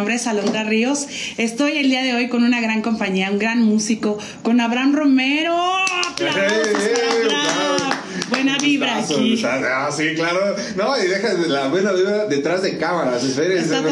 nombre es Alondra Ríos. Estoy el día de hoy con una gran compañía, un gran músico, con Abraham Romero. ¡Aplausos para Abraham! Buena vibra aquí. Ah, sí, claro. No, y deja la buena vibra detrás de cámaras. Está.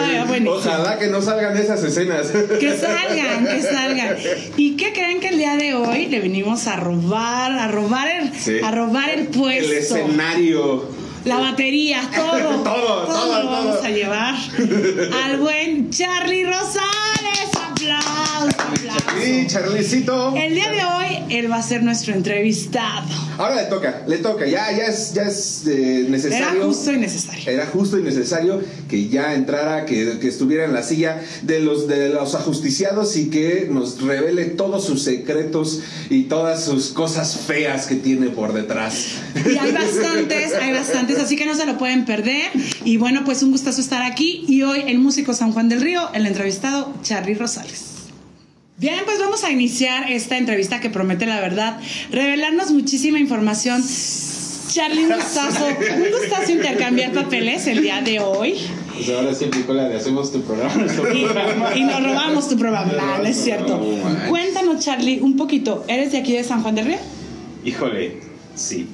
Ojalá que no salgan esas escenas. Que salgan, que salgan. ¿Y qué creen que el día de hoy le venimos a robar, a robar el, Sí. a robar el puesto? El escenario. La batería, todo. Todo, todo, lo vamos todo. a llevar al buen Charlie Rosales. Aplausos, aplausos. Sí, Charlicito. El día de hoy él va a ser nuestro entrevistado. Ahora le toca, le toca. Ya, ya es, ya es eh, necesario. Era justo y necesario. Era justo y necesario que ya entrara, que, que estuviera en la silla de los, de los ajusticiados y que nos revele todos sus secretos y todas sus cosas feas que tiene por detrás. Y hay bastantes, hay bastantes, así que no se lo pueden perder. Y bueno, pues un gustazo estar aquí. Y hoy el músico San Juan del Río, el entrevistado Charlie Rosales. Bien, pues vamos a iniciar esta entrevista que promete la verdad, revelarnos muchísima información. Charlie, un gustazo, un gustazo intercambiar papeles el día de hoy. Pues ahora sí aplicó la de hacemos tu programa, nuestro Y, programa. y nos robamos tu programa, no, no es cierto. Cuéntanos, Charlie, un poquito. ¿Eres de aquí de San Juan del Río? Híjole, sí.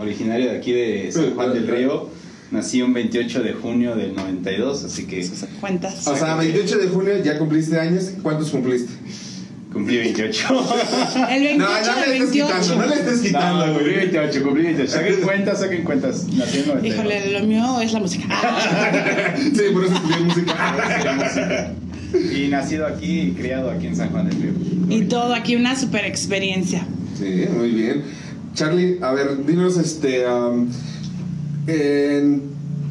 Originario de aquí de San Juan del Río. Nací un 28 de junio del 92, así que Cuentas. O sea, 28 de junio ya cumpliste años. ¿Cuántos cumpliste? cumplí 28. El 28 No, no le estés 28. quitando, no le estés quitando, No, cumplí güey. 28, cumplí 28. Saquen cuentas, saquen cuentas. Nací en 92. Híjole, lo mío es la música. Sí, por eso estudié música. Y nacido aquí y criado aquí en San Juan del Río. Y todo aquí, una super experiencia. Sí, muy bien. Charlie, a ver, dinos, este, am, en-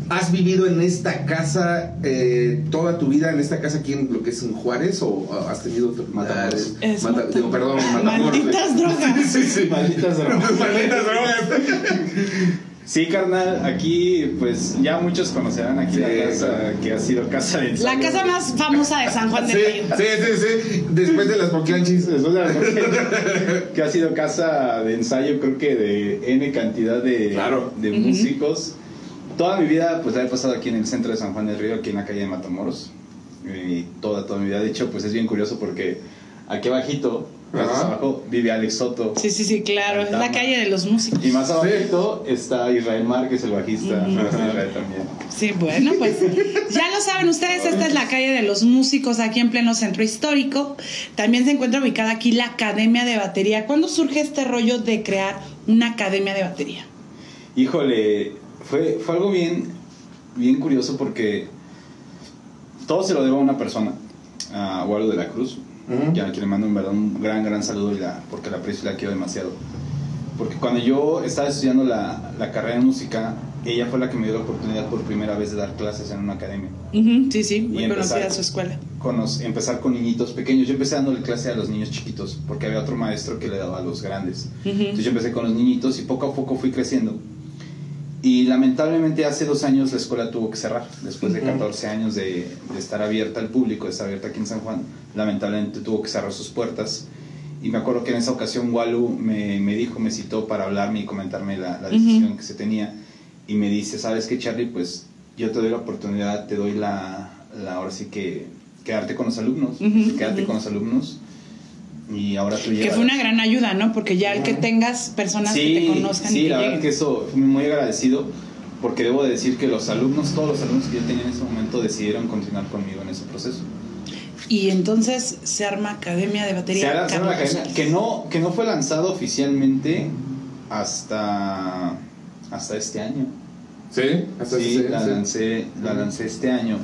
¿has vivido en esta casa eh, toda tu vida en esta casa aquí en lo que es en Juárez o ah, has tenido Matamoros? Es Mata- Mata- digo, perdón, Matamoros. Malditas drogas. Sí, sí, sí. Malditas drogas. Malditas drogas. Sí, carnal, aquí pues ya muchos conocerán aquí Sí, la casa que ha sido casa de La casa más famosa de San Juan Sí, del Río. sí, sí, sí. Después de las poquianchis. Después de la que ha sido casa de ensayo creo que de N cantidad de, Claro. de músicos. Toda mi vida pues la he pasado aquí en el centro de San Juan del Río, aquí en la calle de Matamoros. Y toda, toda mi vida. De hecho, pues es bien curioso porque aquí abajito, más Ajá. abajo, vive Alex Soto. Sí, sí, sí, claro. Es la calle de los músicos. Y más abajito está Israel Márquez, el bajista. Israel también. Sí, bueno, pues ya lo saben ustedes, esta es la calle de los músicos aquí en pleno centro histórico. También se encuentra ubicada aquí la Academia de Batería. ¿Cuándo surge este rollo de crear una academia de batería? Híjole, fue, fue algo bien, bien curioso porque todo se lo debo a una persona, a Guaro de la Cruz, Ujú. ya a quien le mando en verdad un gran, gran saludo y la, porque la aprecio y la quiero demasiado. Porque cuando yo estaba estudiando la, la carrera de música, ella fue la que me dio la oportunidad por primera vez de dar clases en una academia. Ujú, sí, sí, muy Y empezar. conocida su escuela. Conoc- empezar con niñitos pequeños. Yo empecé dándole clase a los niños chiquitos, porque había otro maestro que le daba a los grandes. Ujú. Entonces yo empecé con los niñitos y poco a poco fui creciendo. Y lamentablemente hace dos años la escuela tuvo que cerrar. Después de Ujú. 14 años de, de estar abierta al público, de estar abierta aquí en San Juan, lamentablemente tuvo que cerrar sus puertas. Y me acuerdo que en esa ocasión Walu me, me dijo, me citó para hablarme y comentarme la, la decisión que se tenía. Y me dice, ¿sabes qué, Charlie? Pues yo te doy la oportunidad, te doy la, la ahora sí que quedarte con los alumnos. Quédate ujú. con los alumnos. Y ahora tú Que fue una gran ayuda, ¿no? Porque ya el que tengas personas que te conozcan Sí, y que la verdad que eso fui muy agradecido porque debo de decir que los alumnos, todos los alumnos que yo tenía en ese momento decidieron continuar conmigo en ese proceso. Y entonces se arma Academia de Batería. Se hará- se Carlos academia, que no que no fue lanzado oficialmente hasta hasta este año. Sí, hasta Sí, sí, la sí. lancé, la lancé este año.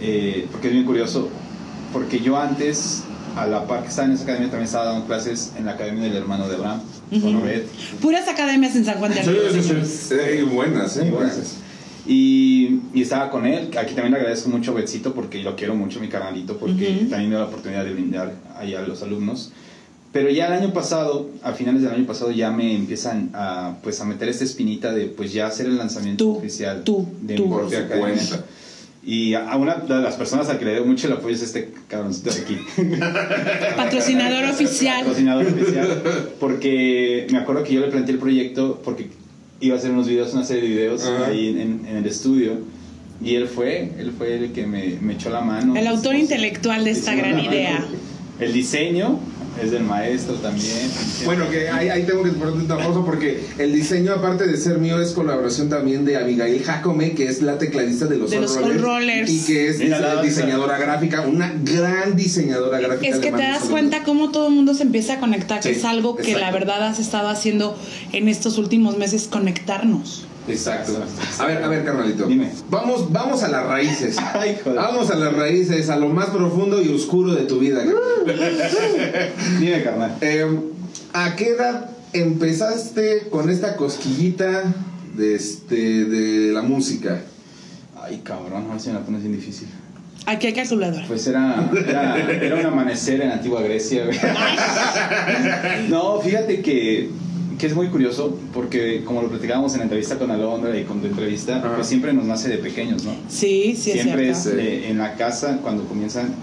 Eh, porque es bien curioso. Porque yo antes, a la par que estaba en esa academia, también estaba dando clases en la academia del hermano de Abraham, con Ujú. Obed. Puras academias en San Juan Sí, Río. sí, señores. sí. Sí, buenas, ¿eh? Sí, Buenas. Y, y estaba con él. Aquí también le agradezco mucho a Betsito porque lo quiero mucho, mi carnalito, porque Ujú. también me da la oportunidad de brindar ahí a los alumnos. Pero ya el año pasado, a finales del año pasado, ya me empiezan a, pues, a meter esta espinita de pues ya hacer el lanzamiento Tú, oficial tú, de tú. mi propia academia. cuenta. Y a una de las personas a que le doy mucho el apoyo es este cabroncito de aquí. Patrocinador oficial. Patrocinador oficial. Porque me acuerdo que yo le planteé el proyecto porque iba a hacer unos videos, una serie de videos ahí en, en el estudio. Y él fue, él fue el que me, me echó la mano. El autor Hicimos- intelectual de esta gran mano. idea. El diseño es del maestro también. Bueno, que ahí, ahí tengo que ponerte un pausa porque el diseño, aparte de ser mío, es colaboración también de Abigail Jacome, que es la tecladista de los, De los Rollers, Rollers. y que es Mira, diseñadora gráfica, una gran diseñadora gráfica. Es que te das cuenta cómo todo el mundo se empieza a conectar, que Sí, es algo que exacto. la verdad has estado haciendo en estos últimos meses, conectarnos. Exacto. A ver, a ver, carnalito. Dime. Vamos, vamos a las raíces. Ay, joder. Vamos a las raíces, a lo más profundo y oscuro de tu vida. Dime, carnal. Eh, ¿A qué edad empezaste con esta cosquillita de, este, de la música? Ay, cabrón, a ver si me la pones bien difícil. Aquí hay calculadora. Pues era, era, era un amanecer en antigua Grecia. No, fíjate que, que es muy curioso porque como lo platicábamos en la entrevista con Alondra y con tu entrevista, Ajá. pues siempre nos nace de pequeños, ¿no? Sí, sí, es siempre cierto. es eh, en la casa cuando comienzan.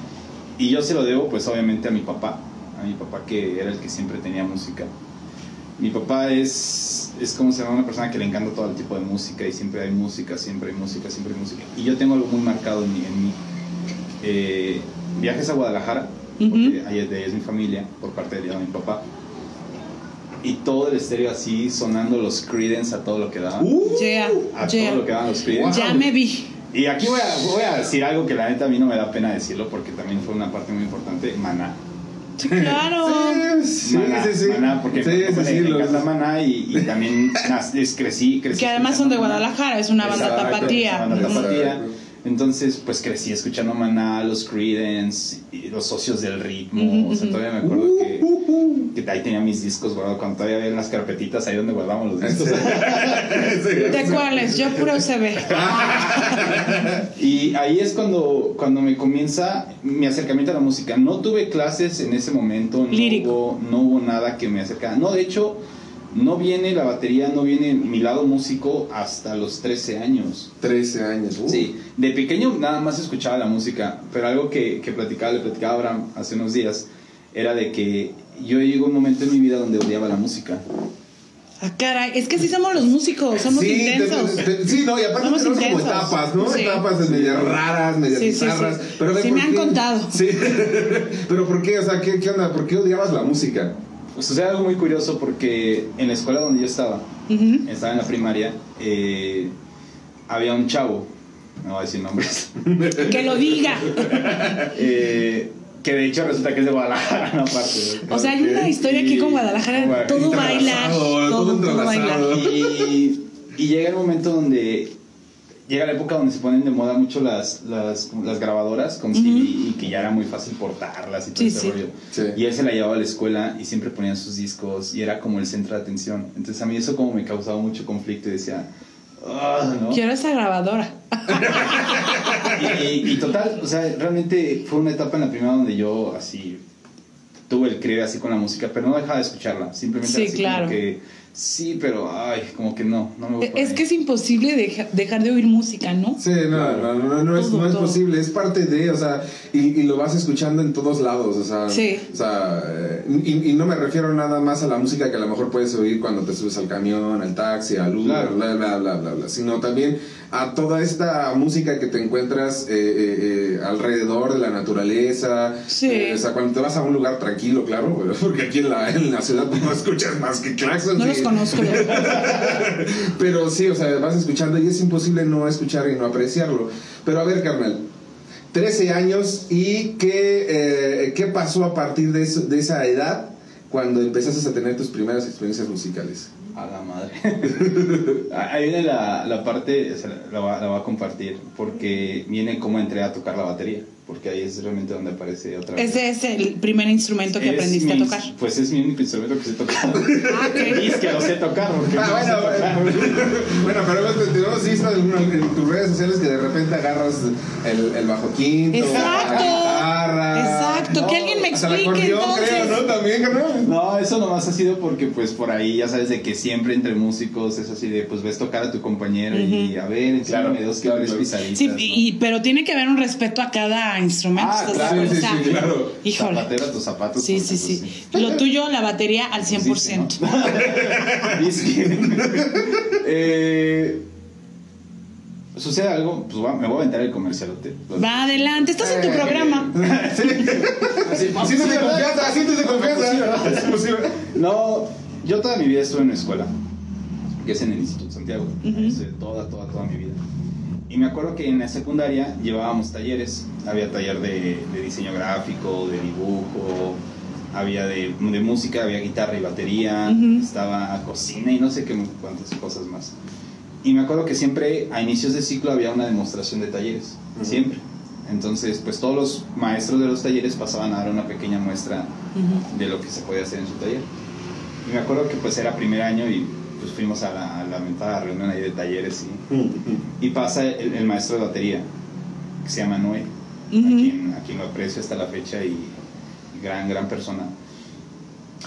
Y yo se lo debo pues obviamente a mi papá, a mi papá que era el que siempre tenía música. Mi papá es, es como se llama una persona que le encanta todo el tipo de música y siempre hay música, siempre hay música, siempre hay música. Y yo tengo algo muy marcado en mí. En mí. Eh, viajes a Guadalajara, porque Ujú. ahí es, de ahí es mi familia, por parte de mi papá. Y todo el estéreo así sonando los Creedence a todo lo que daban. Uh, Yeah, a yeah. todo lo que daban los Creedence. Ya me vi. Y aquí voy a, voy a decir algo que la neta a mí no me da pena decirlo porque también fue una parte muy importante, Maná. Claro. Sí, Maná, sí, sí. Maná, porque Sí, me, sí, sí, me encanta Maná y, y también nas- es- crecí, crecí. Que además son de. Guadalajara, es una banda Exacto, tapatía. es una banda tapatía. Entonces, pues crecí escuchando Maná, los Creedence, y los socios del ritmo. Ujú, O sea, todavía me acuerdo que, que ahí tenía mis discos guardados. Cuando todavía había las carpetitas ahí donde guardábamos los discos. ¿De cuáles? Yo puro CB. Y ahí es cuando, cuando me comienza mi acercamiento a la música. No tuve clases en ese momento, no, Lírico. hubo, no hubo nada que me acercara. No, de hecho, no viene la batería, no viene mi lado músico hasta los 13 años. 13 años. Uh. Sí, de pequeño nada más escuchaba la música, pero algo que, que platicaba, le platicaba a Abraham hace unos días, era de que yo llegó un momento en mi vida donde odiaba la música. Ah, caray, es que sí somos los músicos, somos sí, te- intensos. te- te- sí, no, y aparte Somos tenemos como intensos. etapas, ¿no? Sí. Etapas de medias raras, medias Sí, sí, bizarras. sí. Pero Sí ¿por me han qué? contado. Sí. pero ¿por qué? O sea, ¿qué, ¿qué onda? ¿Por qué odiabas la música? Pues sucede algo muy curioso porque en la escuela donde yo estaba, estaba en la primaria, eh, había un chavo, no voy a decir nombres, Que lo diga. eh, que de hecho resulta que es de Guadalajara, no aparte. O sea, hay una historia aquí con Guadalajara, Bueno, todo baila, todo todo, todo baila. y llega el momento donde llega la época donde se ponen de moda mucho las, las, las grabadoras con CD y que ya era muy fácil portarlas y todo Sí, ese sí. rollo. Sí. Y él se la llevaba a la escuela y siempre ponía sus discos y era como el centro de atención. Entonces a mí eso como me causaba mucho conflicto y decía, "Ah", ¿no? Quiero esa grabadora. Y, y- y total, o sea, realmente fue una etapa en la primera donde yo así tuve el creer así con la música, pero no dejaba de escucharla. Simplemente Sí, así claro. como que sí, pero ay, como que no, no me por Es ahí. que es imposible deja- dejar de oír música, ¿no? Sí, no, no, no, no es, Todo, no es posible, es parte de, o sea, y, y lo vas escuchando en todos lados, o sea, Sí. o sea eh, y, y no me refiero nada más a la música que a lo mejor puedes oír cuando te subes al camión, al taxi, al Uber, Claro. bla, bla, bla, bla, bla, sino también a toda esta música que te encuentras eh, eh, eh, alrededor de la naturaleza, Sí. eh, o sea, cuando te vas a un lugar tranquilo, claro, porque aquí en la, en la ciudad no escuchas más que claxons. No y- los conozco. pero sí, o sea, vas escuchando y es imposible no escuchar y no apreciarlo. Pero a ver, carnal, 13 años y qué, qué pasó a partir de, eso- de esa edad cuando empezaste a tener tus primeras experiencias musicales. A la madre. Ahí viene la, la parte, o sea, la, va- la voy a compartir, porque viene cómo entré a tocar la batería, porque ahí es realmente donde aparece otra vez. Ese es el primer instrumento que Es aprendiste mi- a tocar. Pues es mi único instrumento que sé tocar. Ah, ok. Y es que lo sé tocar, porque Ah, no sé bueno, tocar. bueno, bueno, pero tenemos visto en, en tus redes sociales que de repente agarras el, el bajo quinto, Exacto. la guitarra. Exacto. que alguien me explique entonces. creo, ¿no? También, carnal. No, eso nomás ha sido porque pues por ahí ya sabes de que siempre entre músicos es así de pues ves tocar a tu compañero y a ver, Claro, dos que claro, pisaditas. Sí, ¿no? y, pero tiene que haber un respeto a cada instrumento. Ah, ¿estás de claro, sí, sí, claro. Híjole. Zapatero a tus zapatos. Sí, sí, pues, sí. Lo tuyo, la batería al 100%. Sí, ¿no? Eh, sucede algo, pues va- me voy a aventar el comercialote. Va adelante, estás en tu programa. Sí. Siéntete confianza, siéntete confianza. Sí, sí. No, yo toda mi vida estuve en una escuela, que es en el Instituto Santiago. Hice toda, toda, toda mi vida. Y me acuerdo que en la secundaria llevábamos talleres, había taller de, de diseño gráfico, de dibujo, había de, de música, había guitarra y batería, estaba cocina y no sé qué cuántas cosas más. Y me acuerdo que siempre a inicios de ciclo había una demostración de talleres, Ujú. siempre. Entonces, pues todos los maestros de los talleres pasaban a dar una pequeña muestra Ujú. de lo que se podía hacer en su taller. Y me acuerdo que pues era primer año y pues fuimos a la, a la mentada reunión ahí de talleres y, y pasa el, el maestro de batería, que se llama Noé, a, quien, a quien lo aprecio hasta la fecha y gran, gran persona.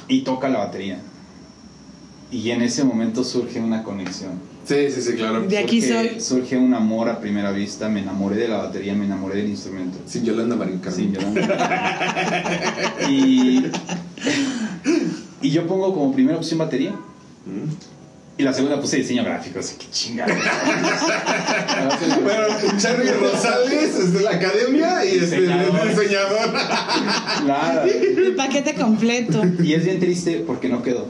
Y toca la batería. Y en ese momento surge una conexión. Sí, sí, sí, claro. De aquí Surge- soy. Surge un amor a primera vista, me enamoré de la batería, me enamoré del instrumento. Sin Yolanda Marín Carmen. Sí, y, y yo pongo como primera opción batería. Mm. Y la segunda puse diseño gráfico, así que chingada. Bueno, Charlie Rosales es de la academia y este, Diseñador. el diseñador. Nada. El paquete completo. Y es bien triste porque no quedó.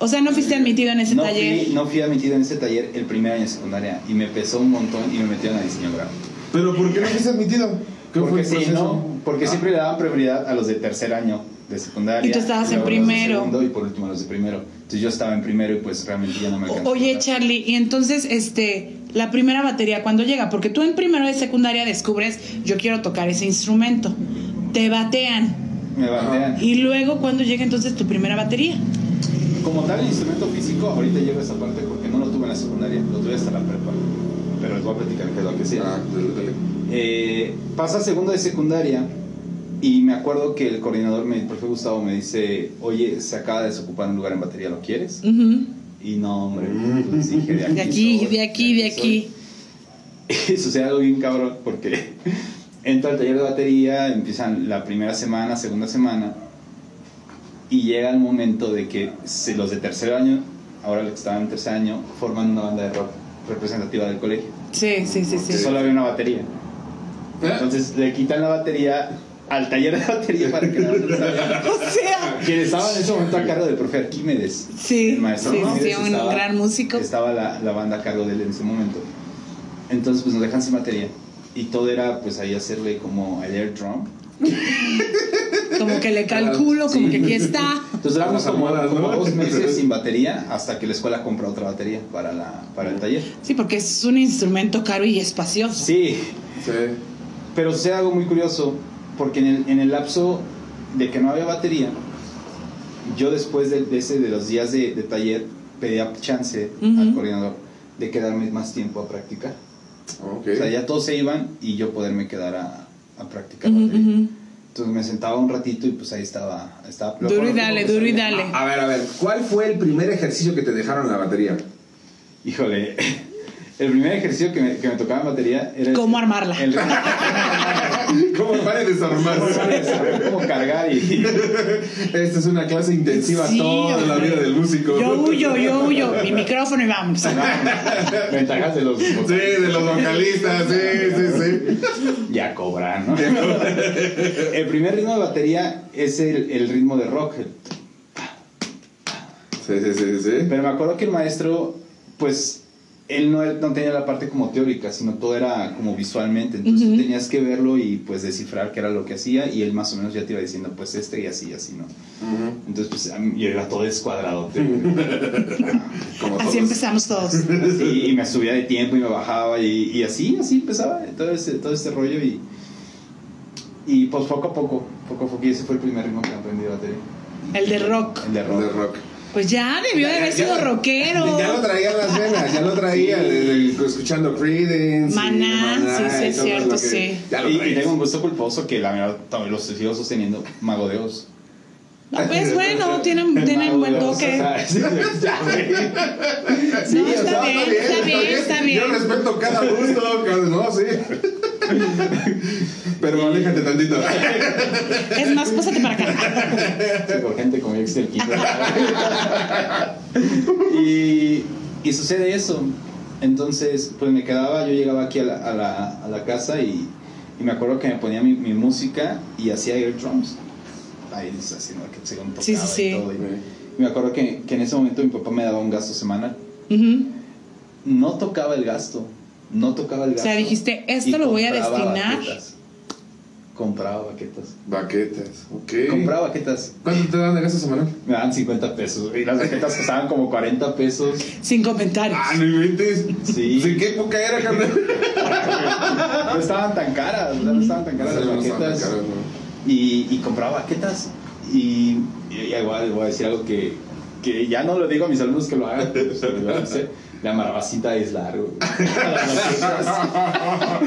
O sea, no fuiste admitido en ese no taller. Fui, no fui admitido en ese taller el primer año de secundaria y me pesó un montón y me metieron a diseño gráfico. Pero ¿por qué no fuiste admitido? ¿Qué fue Porque el sí, no, porque Ah. siempre le daban prioridad a los de tercer año de secundaria. Y tú estabas en los de primero. segundo y por último los de primero. Entonces yo estaba en primero y pues realmente ya no me alcanzó. Oye, Charlie, y entonces, este, la primera batería, ¿cuándo llega? Porque tú en primero de secundaria descubres, yo quiero tocar ese instrumento. Te batean. Me batean. Y luego, ¿cuándo llega entonces tu primera batería? Como tal, el instrumento físico, ahorita llego a esa parte porque no lo tuve en la secundaria, lo tuve hasta la prepa. Pero les voy a platicar qué es lo que sea. Ah. Eh, pasa segundo de secundaria y me acuerdo que el coordinador, me- el profe Gustavo, me dice: Oye, se acaba de desocupar un lugar en batería, ¿lo quieres? Ujú. Y no, hombre, pues dije: De aquí, De aquí, soy, de aquí, de soy". aquí. Y sucede algo bien cabrón porque entro al taller de batería, empiezan la primera semana, segunda semana, y llega el momento de que se- los de tercer año, ahora los que estaban en tercer año, forman una banda de rock representativa del colegio. Sí, sí, sí, sí. Solo había una batería. ¿Eh? Entonces le quitan la batería al taller de batería para que salga. O sea, Quien estaba en ese momento a cargo del profe Arquímedes. sí, El maestro sí, sí, Arquímedes un estaba- gran músico. Estaba la, la banda a cargo de él en ese momento. Entonces, pues nos dejan sin batería. Y todo era, pues ahí hacerle como el air drum. Como que le calculo, como Sí. que aquí está. Entonces duramos Las como, como dos meses sin batería hasta que la escuela compra otra batería para, la, para el taller. Sí, porque es un instrumento caro y espacioso. Sí, Sí. pero sucede algo muy curioso, porque en el, en el lapso de que no había batería, yo después de, de ese, de los días de, de taller pedía chance Ujú. al coordinador de quedarme más tiempo a practicar. Ok. O sea, ya todos se iban y yo poderme quedar a, a practicar batería. Entonces me sentaba un ratito y pues ahí estaba. estaba Duro y dale, duro y dale. A ver, a ver, ¿cuál fue el primer ejercicio que te dejaron en la batería? Híjole, el primer ejercicio que me, que me tocaba en batería era. el- ¿Cómo armarla? El, ¿Cómo para de desarmarse? saber cómo cargar y. Esta es una clase intensiva Sí, toda la vida del músico. Yo huyo, yo huyo. Mi micrófono y vamos. Ventajas de los. Sí, de los vocalistas, sí, sí, sí. Ya cobran, ¿no? el primer ritmo de batería es el, el ritmo de rock. Sí, sí, sí, sí. Pero me acuerdo que el maestro, pues, él no, no tenía la parte como teórica, sino todo era como visualmente. Entonces tenías que verlo y pues descifrar qué era lo que hacía y él más o menos ya te iba diciendo, pues este y así y así, ¿no? Entonces, pues yo iba todo descuadrado. Como Así todos. empezamos todos. Y me subía de tiempo y me bajaba y, y así, así empezaba todo este, todo este rollo y, y pues poco a poco, poco a poco, y ese fue el primer ritmo que aprendí de batería, El de rock. el de rock. De rock. Pues ya debió de haber Ya- sido ya- rockero. Ya lo traía en las venas, ya lo traía Sí. escuchando Creedence. Maná, sí, sí, es cierto, que- sí. Ya lo Y, tengo un gusto culposo que la verdad todavía lo sigo sosteniendo, Mago de Oz. Ah, Pues bueno, tienen, tienen buen toque. sí, No, está bien, está bien, está bien. Yo respeto cada gusto, cada- no, sí. Pero aléjate tantito. Es más, pásate para acá. Sí, con gente como yo que y, y sucede eso. Entonces, pues me quedaba, yo llegaba aquí a la, a la, a la casa y, y me acuerdo que me ponía mi, mi música y hacía air drums. Ahí es así, ¿no? Que según tocaba Sí, sí, sí. y todo. Y, y me acuerdo que, que en ese momento mi papá me daba un gasto semanal. No tocaba el gasto. No tocaba el O gasto. sea, dijiste, esto lo voy a destinar. baquetas. Compraba baquetas. Baquetas, ok. Compraba baquetas. ¿Cuánto te dan de gasto semanal? Me daban 50 pesos. Y las baquetas costaban como 40 pesos. Sin comentarios. Ah, no inventes. Sí. ¿En qué época era, carnal? No estaban tan caras. No estaban tan caras las No estaban tan baquetas. caras, ¿no? y, y compraba baquetas. Y, y igual voy a decir algo que, que ya no lo digo a mis alumnos que lo hagan. La marabacita es largo.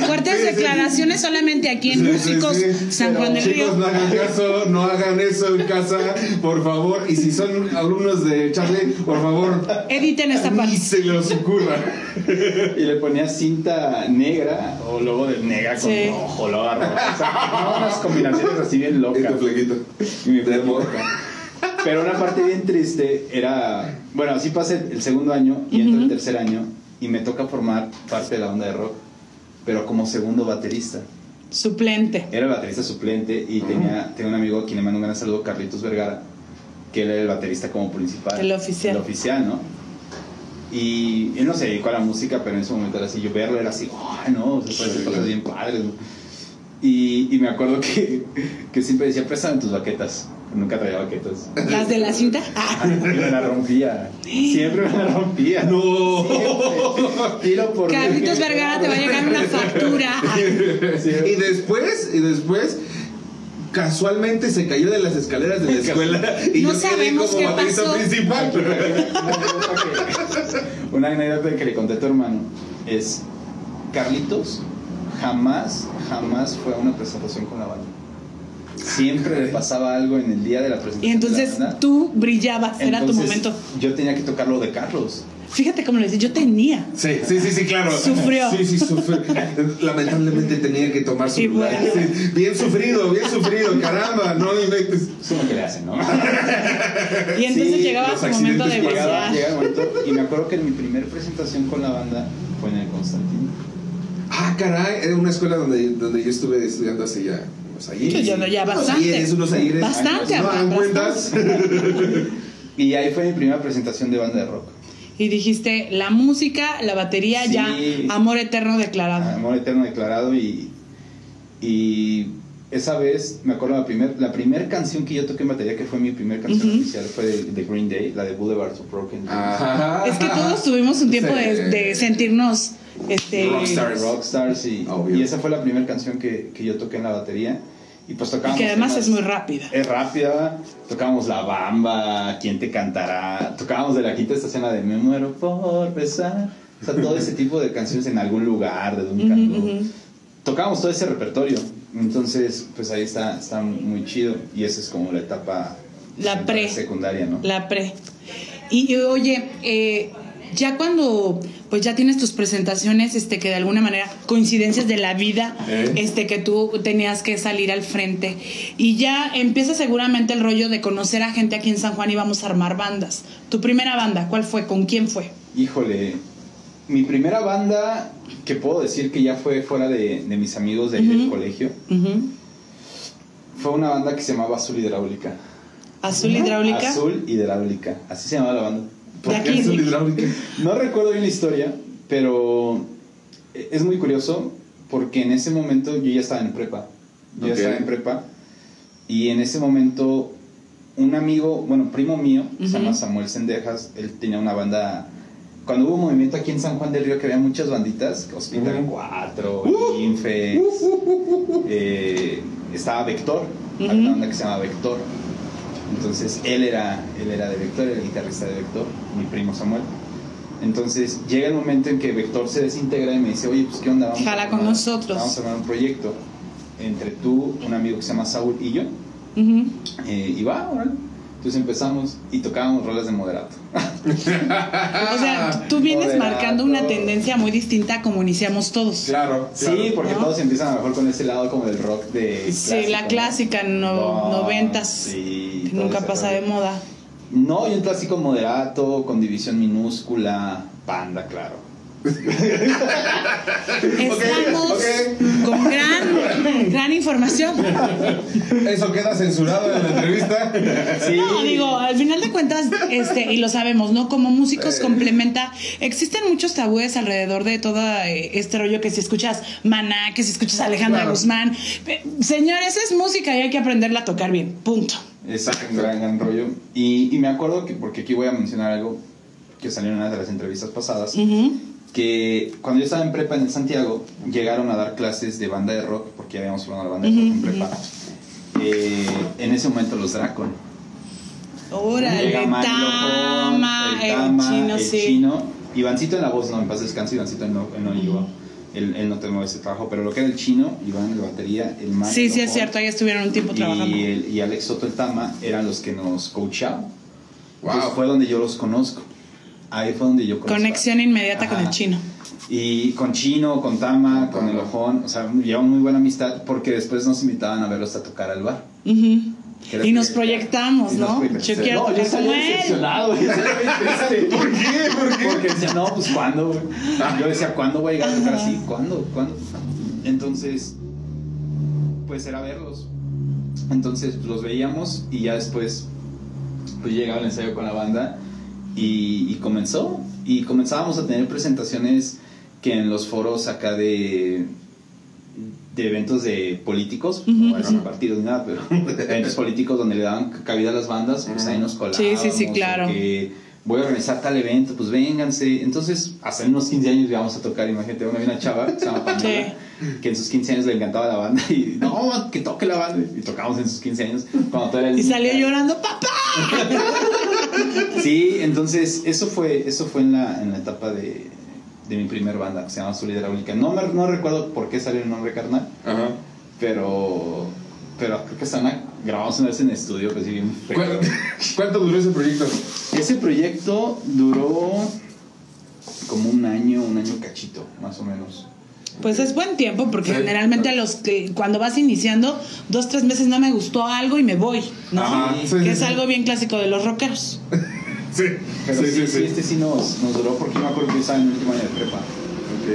Fuertes Sí, sí, declaraciones solamente aquí en Sí, Músicos sí. San Juan del Chicos, Río. no hagan caso, no hagan eso en casa, por favor. Y si son alumnos de Charlie, por favor, Editen esta ni parte. se les ocurra. Y le ponía cinta negra o logo de negra con Sí. rojo, logo rojo. O sea, no, unas combinaciones así bien Y locas. tu flequito. Y mi De amor. Pero una parte bien triste era, bueno, así pasa el segundo año y entro el Ujú. tercer año y me toca formar parte de la banda de rock, pero como segundo baterista. Suplente. Era el baterista suplente y tenía, tenía un amigo a quien le mando un gran saludo, Carlitos Vergara, que él era el baterista como principal. El oficial. El oficial, ¿no? Y él no se dedicó a la música, pero en ese momento era así, yo verlo era así, ¡ay, no! Se puede hacer cosas bien padres. Y, y me acuerdo que, que siempre decía, préstame tus baquetas. Nunca traía baquetas. Las de la cinta. Ah, Y me la rompía. Siempre me la rompía. No. Siempre. Tiro por Carlitos. Vergara te va a llegar una factura. Siempre. Y después, y después, casualmente se cayó de las escaleras de la escuela y No yo quedé sabemos como qué pasó. principal. Una anécdota que le conté a tu hermano es Carlitos jamás, jamás fue a una presentación con la banda. Siempre le pasaba algo en el día de la presentación. Y entonces de la banda. tú brillabas, era tu momento. Yo tenía que tocar lo de Carlos. Fíjate cómo le decía, yo tenía. Sí, sí, sí, sí, claro. Sufrió. Sí, sí, sufrió. Lamentablemente tenía que tomar su Y lugar. bueno. Sí, Bien sufrido, bien sufrido, caramba, no inventes. Es lo que le hacen, ¿no? Y entonces Sí, llegaba su momento de llegaba, brillar. llegaba el momento, y me acuerdo que en mi primera presentación con la banda fue en el Constantino. Ah, caray, era una escuela donde, donde yo estuve estudiando hace ya ayeres. Sí, ya- ya Unos bastante. ayeres, unos ayeres. Bastante, ¿No bastante. cuentas? Y ahí fue mi primera presentación de banda de rock. Y dijiste, la música, la batería, Sí. ya, amor eterno declarado. Amor eterno declarado y, y esa vez me acuerdo la primer, la primera canción que yo toqué en batería que fue mi primera canción Ujú. oficial fue de, de Green Day, la de Boulevards of Broken Dreams. Ajá. Es que todos tuvimos un tiempo Sí. de, de sentirnos este, Rockstars. Rockstars y, y esa fue la primera canción que, que yo toqué en la batería y pues y tocábamos que además temas- es muy rápida. es rápida tocábamos la bamba quién te cantará tocábamos de la quinta estación la de me muero por besar o sea todo ese tipo de canciones en algún lugar de un canto ujú. tocábamos todo ese repertorio. Entonces, pues ahí está, está muy chido. Y esa es como la etapa La pre. secundaria, ¿no? La pre. Y, y, oye, eh, ya cuando pues ya tienes tus presentaciones, este, que de alguna manera, coincidencias de la vida, ¿Eh? este, que tú tenías que salir al frente. Y ya empieza seguramente el rollo de conocer a gente aquí en San Juan y vamos a armar bandas. Tu primera banda, ¿cuál fue? ¿Con quién fue? Híjole, mi primera banda, que puedo decir que ya fue fuera de, de mis amigos de del colegio, fue una banda que se llamaba Azul Hidráulica. Azul Hidráulica. Azul Hidráulica, así se llamaba la banda. ¿Por De qué aquí. azul hidráulica? No recuerdo bien la historia, pero es muy curioso porque en ese momento yo ya estaba en prepa. Yo ya estaba en prepa. Y en ese momento, un amigo, bueno, primo mío, se llama Samuel Sendejas, él tenía una banda. Cuando hubo un movimiento aquí en San Juan del Río que había muchas banditas, Hospital Ujú. 4, Uh. Infex, eh, estaba Vector, había una banda que se llama Vector. Entonces él era, él era de Vector, era el guitarrista de Vector, mi primo Samuel. Entonces llega el momento en que Vector se desintegra y me dice, oye, pues qué onda, vamos Jala a con armar- nosotros. Vamos a armar un proyecto entre tú, un amigo que se llama Saúl y yo. Eh, y va, órale. Entonces empezamos y tocábamos rolas de moderato. O sea, tú vienes Moderato. marcando una tendencia muy distinta a como iniciamos todos. Claro, Sí, claro. porque ¿No? todos empiezan a lo mejor con ese lado como del rock de... Sí, la clásica, no, No, noventas, sí, nunca ese pasa rollo. de moda. No, y un clásico moderato, con división minúscula, panda, claro. Estamos con gran, gran información. Eso queda censurado en la entrevista. Sí. No, digo, al final de cuentas, este, y lo sabemos, ¿no? Como músicos complementa, existen muchos tabúes alrededor de todo eh, este rollo que si escuchas Maná, que si escuchas Alejandra Claro. Guzmán. Eh, Señores, es música y hay que aprenderla a tocar bien. Punto. Es un gran, gran rollo. Y, y me acuerdo que, porque aquí voy a mencionar algo que salió en una de las entrevistas pasadas, que cuando yo estaba en prepa en el Santiago, llegaron a dar clases de banda de rock, porque ya habíamos formado la banda de rock en prepa. Eh, en ese momento los Dracon. Órale, Tama, Lopón, el Tama, chino, el sí. chino. Ivancito en la voz, no, en paz descanse, Ivancito no, no llegó. Él, él no tomó ese trabajo, pero lo que era el chino, Iván en la batería, el man. Sí, el sí, es cierto, ahí estuvieron un tiempo trabajando. y, el- y Alex Soto el Tama eran los que nos coachaban. Wow. Entonces fue donde yo los conozco. Ahí fue donde yo conozco. Conexión inmediata con Ajá. el chino. Y con Chino, con Tama, Con con el. Ojón, o sea, llevamos muy buena amistad porque después nos invitaban a verlos a tocar al bar. Que era Y nos que- proyectamos, y nos ¿no? proyectamos. Yo quiero No, como él. decepcionado, yo triste. ¿Por qué? ¿Por qué? Porque decía, no, pues ¿cuándo? güey? Yo decía, ¿cuándo voy a llegar a tocar así? ¿Cuándo? ¿Cuándo? Entonces, pues era verlos. Entonces, pues, los veíamos y ya después, pues llegaba el ensayo con la banda y, y comenzó. Y comenzábamos a tener presentaciones que en los foros acá de de eventos de políticos, Ujú, no eran ujú. partidos ni nada, pero eventos políticos donde le daban cabida a las bandas, pues ahí nos colábamos. Sí, sí, sí, claro. que voy a organizar tal evento, pues vénganse. Entonces, en unos 15 años íbamos a tocar, imagínate, una, una chava que se llama Pamela, que en sus 15 años le encantaba la banda y no, que toque la banda. Y tocamos en sus 15 años cuando todavía Y salió llorando, papá. Sí, entonces eso fue, eso fue en la, en la etapa de, de mi primer banda, que se llama Azul Hidráulica. No, me, no recuerdo por qué salió el nombre carnal, Ajá. pero, pero creo que están a- grabamos una vez en estudio, pues sí, bien. ¿Cuánto, cuánto duró ese proyecto? Ese proyecto duró como un año, un año cachito, más o menos. Pues es buen tiempo porque Sí. generalmente a los que cuando vas iniciando, dos, tres meses no me gustó algo y me voy, ¿no? Ajá, sí, que sí, es sí. algo bien clásico de los rockeros. Sí, Pero sí, sí, sí, este sí nos, nos duró porque yo me acuerdo que yo estaba en el último año de prepa. Ok.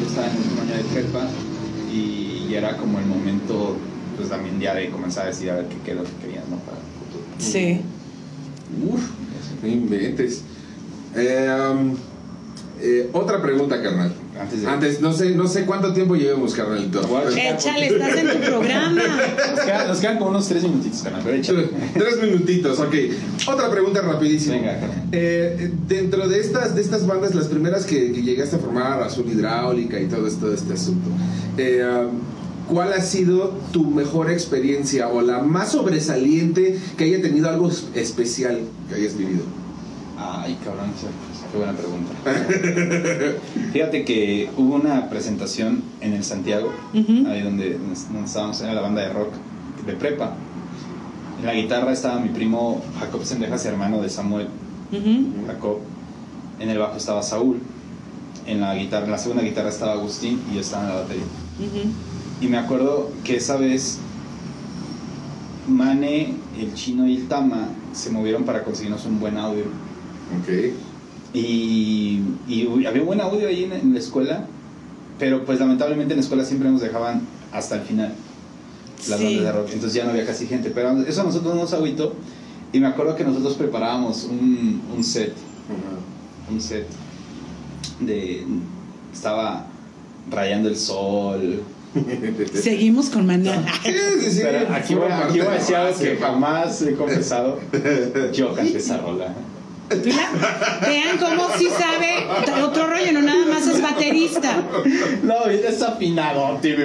Yo estaba en el último año de prepa y, y era como el momento, pues también ya de comenzar a decir a ver qué, qué es lo que querías, ¿no? Para el futuro. Sí. Uf, no inventes. Eh, um, eh, otra pregunta, carnal. Antes de- Antes, no sé, no sé cuánto tiempo llevemos, carnalito. Échale, estás en tu programa. Nos quedan, nos quedan como unos tres minutitos, canal, pero échale. Tres minutitos, ok. Otra pregunta rapidísima. Venga, carnal. Eh, dentro de estas, de estas bandas, las primeras que, que llegaste a formar, Azul Hidráulica y todo esto, este asunto, eh, ¿cuál ha sido tu mejor experiencia o la más sobresaliente que haya tenido algo es- especial que hayas vivido? Ay, cabrón, qué buena pregunta. Fíjate que hubo una presentación en el Santiago, ahí donde, donde estábamos, era la banda de rock de prepa. En la guitarra estaba mi primo Jacob Sendejas, hermano de Samuel. Jacob. En el bajo estaba Saúl. En la guitarra, en la segunda guitarra estaba Agustín y yo estaba en la batería. Y me acuerdo que esa vez Mane, el chino y el Tama se movieron para conseguirnos un buen audio. Ok. Y, había buen audio ahí en, en la escuela, pero pues lamentablemente en la escuela siempre nos dejaban hasta el final las Sí. bandas de rock, entonces ya no había casi gente, pero eso a nosotros nos agüitó. Y me acuerdo que nosotros preparábamos un, un set, un set de... Estaba rayando el sol. Seguimos con Maná. Sí, sí, sí. Pero aquí voy, Forma aquí voy a decir algo que jamás he confesado. Yo canté esa rola. Mira, Vean cómo sí sabe otro rollo, no nada más es baterista, No, es afinado, tío.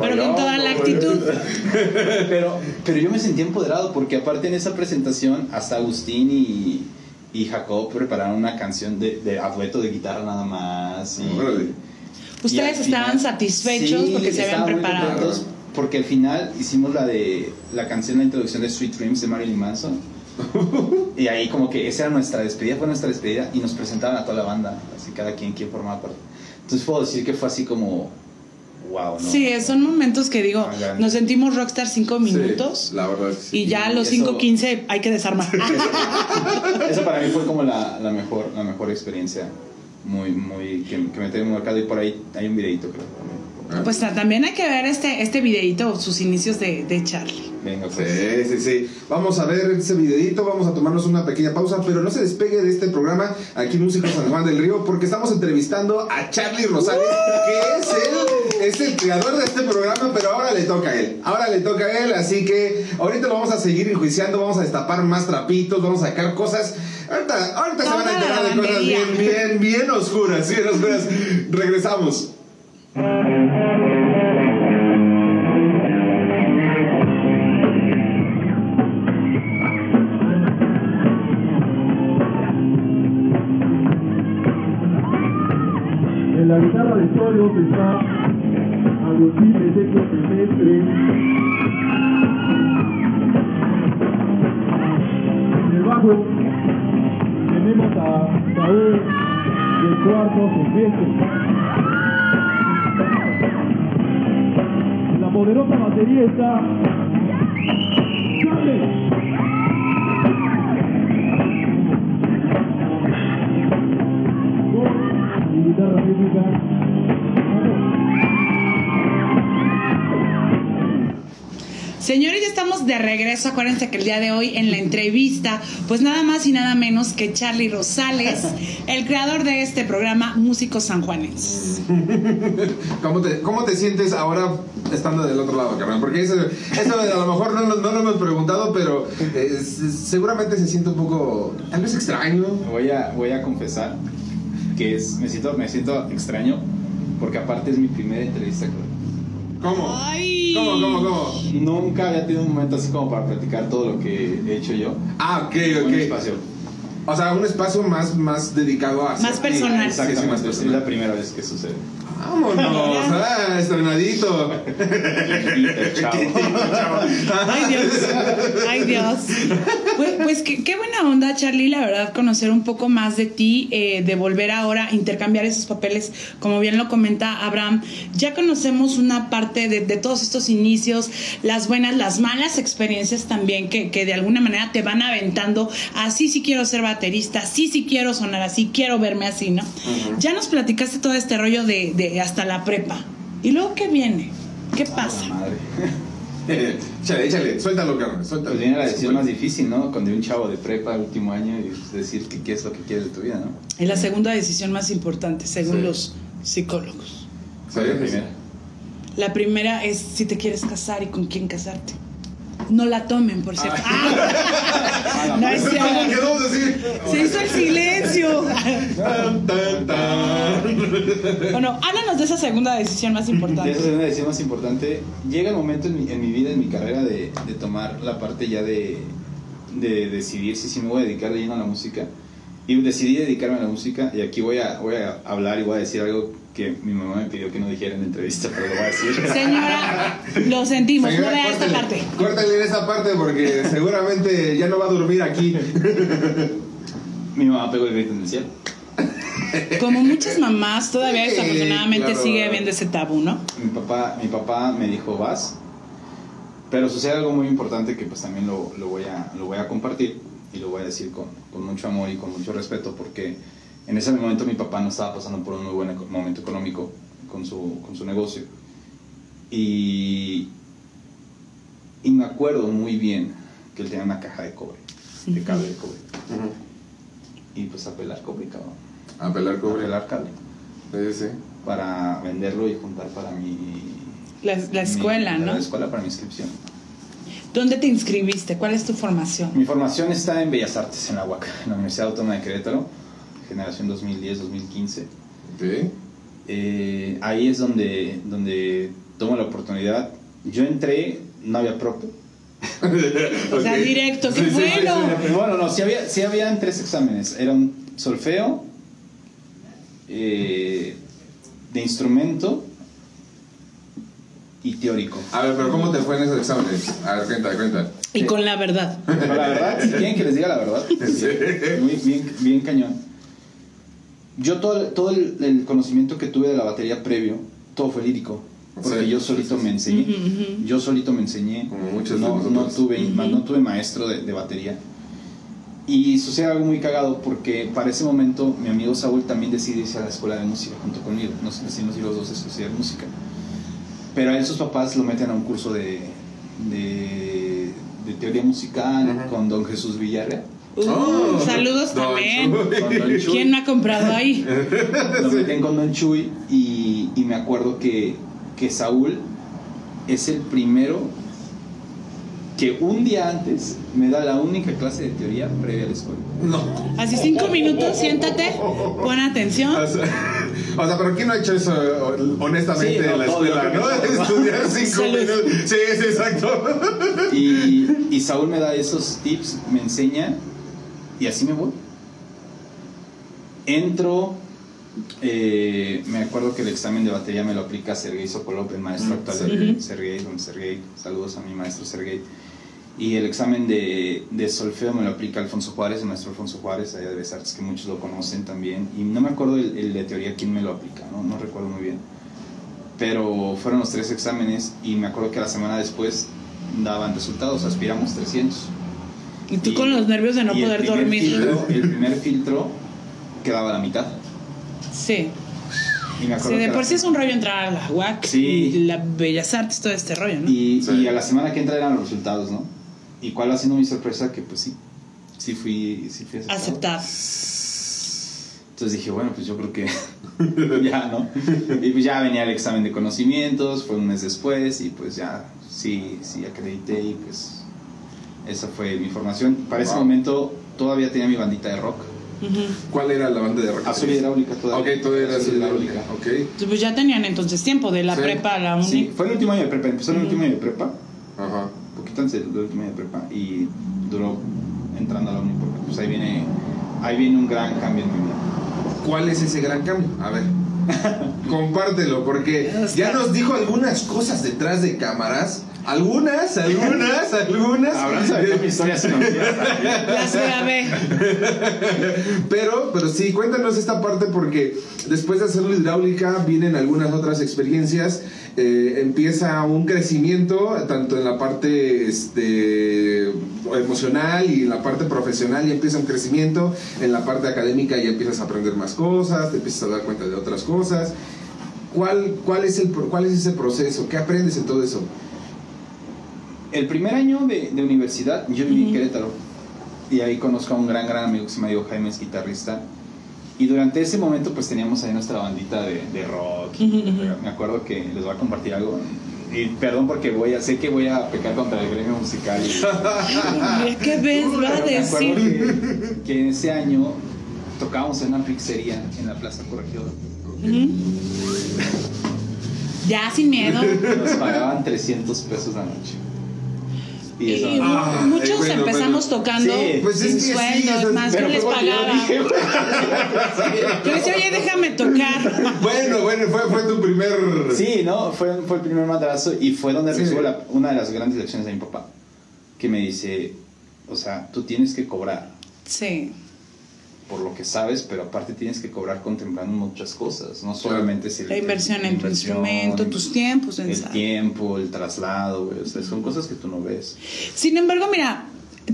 pero con toda la actitud. Pero, pero yo me sentí empoderado porque aparte en esa presentación hasta Agustín y, y Jacob prepararon una canción de, de a dueto de guitarra nada más. Y, Ustedes estaban final- satisfechos Sí, porque se habían preparado. Porque al final hicimos la de la canción, la introducción de Sweet Dreams de Marilyn Manson. y ahí como que esa era nuestra despedida, fue nuestra despedida y nos presentaban a toda la banda, así cada quien quien formaba parte. Entonces puedo decir que fue así como wow, ¿no? Sí, son momentos que digo, Ah, nos sentimos rockstar cinco minutos Sí, la verdad es que sí. y ya a los Y eso- 5.15 hay que desarmar. Eso para mí fue como la, la mejor, la mejor experiencia muy, muy, que, que me muy marcado y por ahí hay un videito creo Ah. Pues ta- también hay que ver este, este videito, sus inicios de, de Charlie. Venga, pues. Sí, sí, sí. Vamos a ver ese videito, vamos a tomarnos una pequeña pausa, pero no se despegue de este programa aquí en Músico San Juan del Río, porque estamos entrevistando a Charlie Rosales, que es el, es el creador de este programa, pero ahora le toca a él. Ahora le toca a él, así que ahorita lo vamos a seguir enjuiciando, vamos a destapar más trapitos, vamos a sacar cosas. Ahorita, ahorita se van a enterar de cosas bien, bien, bien oscuras, bien oscuras. Regresamos. En la guitarra de solos está regreso. Acuérdense que el día de hoy en la entrevista, pues nada más y nada menos que Charlie Rosales, el creador de este programa Músicos Sanjuanenses. ¿Cómo te, ¿Cómo te sientes ahora estando del otro lado, carnal? Porque eso, eso a lo mejor no, lo- no lo hemos preguntado, pero eh, seguramente se siente un poco, tal vez extraño. Voy a, voy a confesar que es, me, siento, me siento extraño porque aparte es mi primera entrevista. creo. ¿Cómo? Ay. ¿Cómo, cómo, cómo? Nunca había tenido un momento así como para platicar todo lo que he hecho yo. Ah, ok, un ok. espacio. O sea, un espacio más, más dedicado a... Más personal. Sí, más Exactamente, es personal. la primera vez que sucede. Vámonos, ah, estrenadito. Chao. Ay Dios, ay Dios. Pues, pues qué, qué buena onda, Charlie, la verdad, conocer un poco más de ti, eh, de volver ahora a intercambiar esos papeles, como bien lo comenta Abraham. Ya conocemos una parte de, de todos estos inicios, las buenas, las malas experiencias también, que, que de alguna manera te van aventando. Así sí quiero ser baterista, sí sí quiero sonar así, quiero verme así, ¿no? Ya nos platicaste todo este rollo de, de hasta la prepa. ¿Y luego qué viene? ¿Qué pasa? Madre. échale, échale, suéltalo, carnal, suéltalo. Pues viene la decisión más difícil, ¿no? Cuando un chavo de prepa, último año, y decir que qué es lo que quieres de tu vida, ¿no? Es la segunda decisión más importante, según Sí. los psicólogos. ¿Cuál es la primera? La primera es si te quieres casar y con quién casarte. No la tomen, por cierto. Ah, no es ¿Cómo cierto. Se hizo el silencio. Bueno, háblanos de esa segunda decisión más De importante. esa es una decisión más importante. Llega el momento en mi, en mi vida, en mi carrera, de, de tomar la parte ya de, de decidir si sí me voy a dedicar de lleno a la música. Y decidí dedicarme a la música. Y aquí voy a, voy a hablar y voy a decir algo que mi mamá me pidió que no dijera en la entrevista, pero lo voy a decir. Señora, lo sentimos, no Señora, vea esta parte. Córtale en esa parte porque seguramente ya no va a dormir aquí. mi mamá pegó el grito en el cielo. Como muchas mamás, todavía Sí, desafortunadamente claro. sigue habiendo ese tabú, ¿no? Mi papá, mi papá me dijo, vas. Pero sucede algo muy importante que pues también lo, lo voy, a, lo voy a compartir y lo voy a decir con, con mucho amor y con mucho respeto porque en ese momento mi papá no estaba pasando por un muy buen momento económico con su, con su negocio. Y, y me acuerdo muy bien que él tenía una caja de cobre, de cable de cobre. Y pues a pelar cobre, cabrón. A pelar A cobre. pelar cable Sí, sí. para venderlo y juntar para mi... La, la escuela, mi- ¿no? La escuela para mi inscripción. ¿Dónde te inscribiste? ¿Cuál es tu formación? Mi formación está en Bellas Artes, en la UAC, en la Universidad Autónoma de Querétaro, generación 2010-2015. Sí. Eh, ahí es donde, donde tomo la oportunidad. Yo entré, no había prope. O sea, directo, qué Sí, sí, sí, bueno. sí. Bueno, no, sí había, sí habían tres exámenes. Era un solfeo, eh, de instrumento y teórico. A ver, pero ¿cómo te fue en esos exámenes? A ver, cuenta, cuenta. Y con la verdad. Pero la verdad, si quieren que les diga la verdad, muy bien, bien cañón. Yo todo, el- todo el, el conocimiento que tuve de la batería previo, todo fue lírico. Porque Sí, yo sí, solito sí, me enseñé. Yo solito me enseñé. Como muchos no, no tuve, Ujú. no tuve maestro de, de batería. Y sucede algo muy cagado porque para ese momento mi amigo Saúl también decide irse a la escuela de música junto conmigo. Nos decidimos ir los dos a estudiar música. Pero a él sus papás lo meten a un curso de, de, de teoría musical con don Jesús Villarreal. Uh, Oh, saludos Don también. Chuy. Chuy. ¿Quién no ha comprado ahí? Lo meten con Don Chuy y, y me acuerdo que, que Saúl es el primero que un día antes me da la única clase de teoría previa a la escuela. No. Así cinco minutos, siéntate, pon atención. O sea, o sea, pero ¿quién no ha hecho eso honestamente Sí, no, en la escuela? ¿no? me tocó. Estudiar cinco minutos. Sí, sí, exacto. Y, y Saúl me da esos tips, me enseña y así me voy. Entro, eh, me acuerdo que el examen de batería me lo aplica Sergei Sokolov, el maestro actual de. Sergei, don Sergei, saludos a mi maestro Sergei. Y el examen de, de solfeo me lo aplica Alfonso Juárez, el maestro Alfonso Juárez, allá de Bellas Artes, que muchos lo conocen también. Y no me acuerdo el, el de teoría quién me lo aplica, ¿no? no recuerdo muy bien. Pero fueron los tres exámenes y me acuerdo que la semana después daban resultados, aspiramos 300. Y tú con los nervios de no el poder dormir. filtro- el primer filtro quedaba a la mitad. Sí. Y me acuerdo Sí, de por sí es un rollo entrar a la UAC Sí. y la Bellas Artes, todo este rollo, ¿no? y, Sí. y a la semana que entra eran los resultados, ¿no? Y cuál va siendo mi sorpresa que pues sí, sí fui, sí fui aceptado. Aceptado. Entonces dije, bueno, pues yo creo que ya, ¿no? Y pues ya venía el examen de conocimientos, fue un mes después y pues ya sí, sí acredité y pues esa fue mi formación. Para ese Wow. momento todavía tenía mi bandita de rock. Ujú. ¿Cuál era la banda de rock? Azul hidráulica todavía. Ok, todavía era Azul hidráulica. Ok. Pues ya tenían entonces tiempo de la Sí. prepa a la uni. Sí, fue el último año de prepa, empezó el Ujú. último año de prepa, Ajá. poquito antes del último año de prepa y duró entrando a la uni porque pues ahí viene, ahí viene un gran cambio en mi vida. ¿Cuál es ese gran cambio? A ver. Compártelo, porque ya nos dijo algunas cosas detrás de cámaras. Algunas, algunas, algunas. Habrán sabido mi historia sin olvidar también. La ciudad B. Pero, pero sí, cuéntanos esta parte porque después de hacerlo hidráulica vienen algunas otras experiencias. eh, empieza un crecimiento tanto en la parte este, emocional y en la parte profesional y empieza un crecimiento. En la parte académica ya empiezas a aprender más cosas, te empiezas a dar cuenta de otras cosas. ¿Cuál, cuál, es, el, ¿Cuál es ese proceso? ¿Qué aprendes en todo eso? El primer año de, de universidad yo viví en. Querétaro y ahí conozco a un gran, gran amigo que se llama Diego Jaime, es guitarrista. Y durante ese momento pues teníamos ahí nuestra bandita de, de rock. Me acuerdo que les voy a compartir algo. Y perdón porque voy a, sé que voy a pecar contra el gremio musical. Mira, ¿Qué ves? Va a decir. que, que en ese año tocábamos en una pizzería en la Plaza Corregidor. Ujú. Ya sin miedo. Nos pagaban 300 pesos la noche. Y eso... mu- Ah, muchos eh, bueno, empezamos bueno. tocando Sí, pues es sin sí, sueldo, más, yo Pero les yo pagaba. dije, Yo decía, oye, déjame tocar. Bueno, bueno, fue, fue tu primer... Sí, ¿no? Fue, fue el primer madrazo y fue donde Sí. recibo la- una de las grandes lecciones de mi papá. Que me dice, o sea, tú tienes que cobrar Sí. Por lo que sabes, pero aparte tienes que cobrar contemplando muchas cosas. No solamente si el- La inversión en tu instrumento, tus tiempos, El tiempo, el traslado. O sea, son cosas que tú no ves. Sin embargo, mira,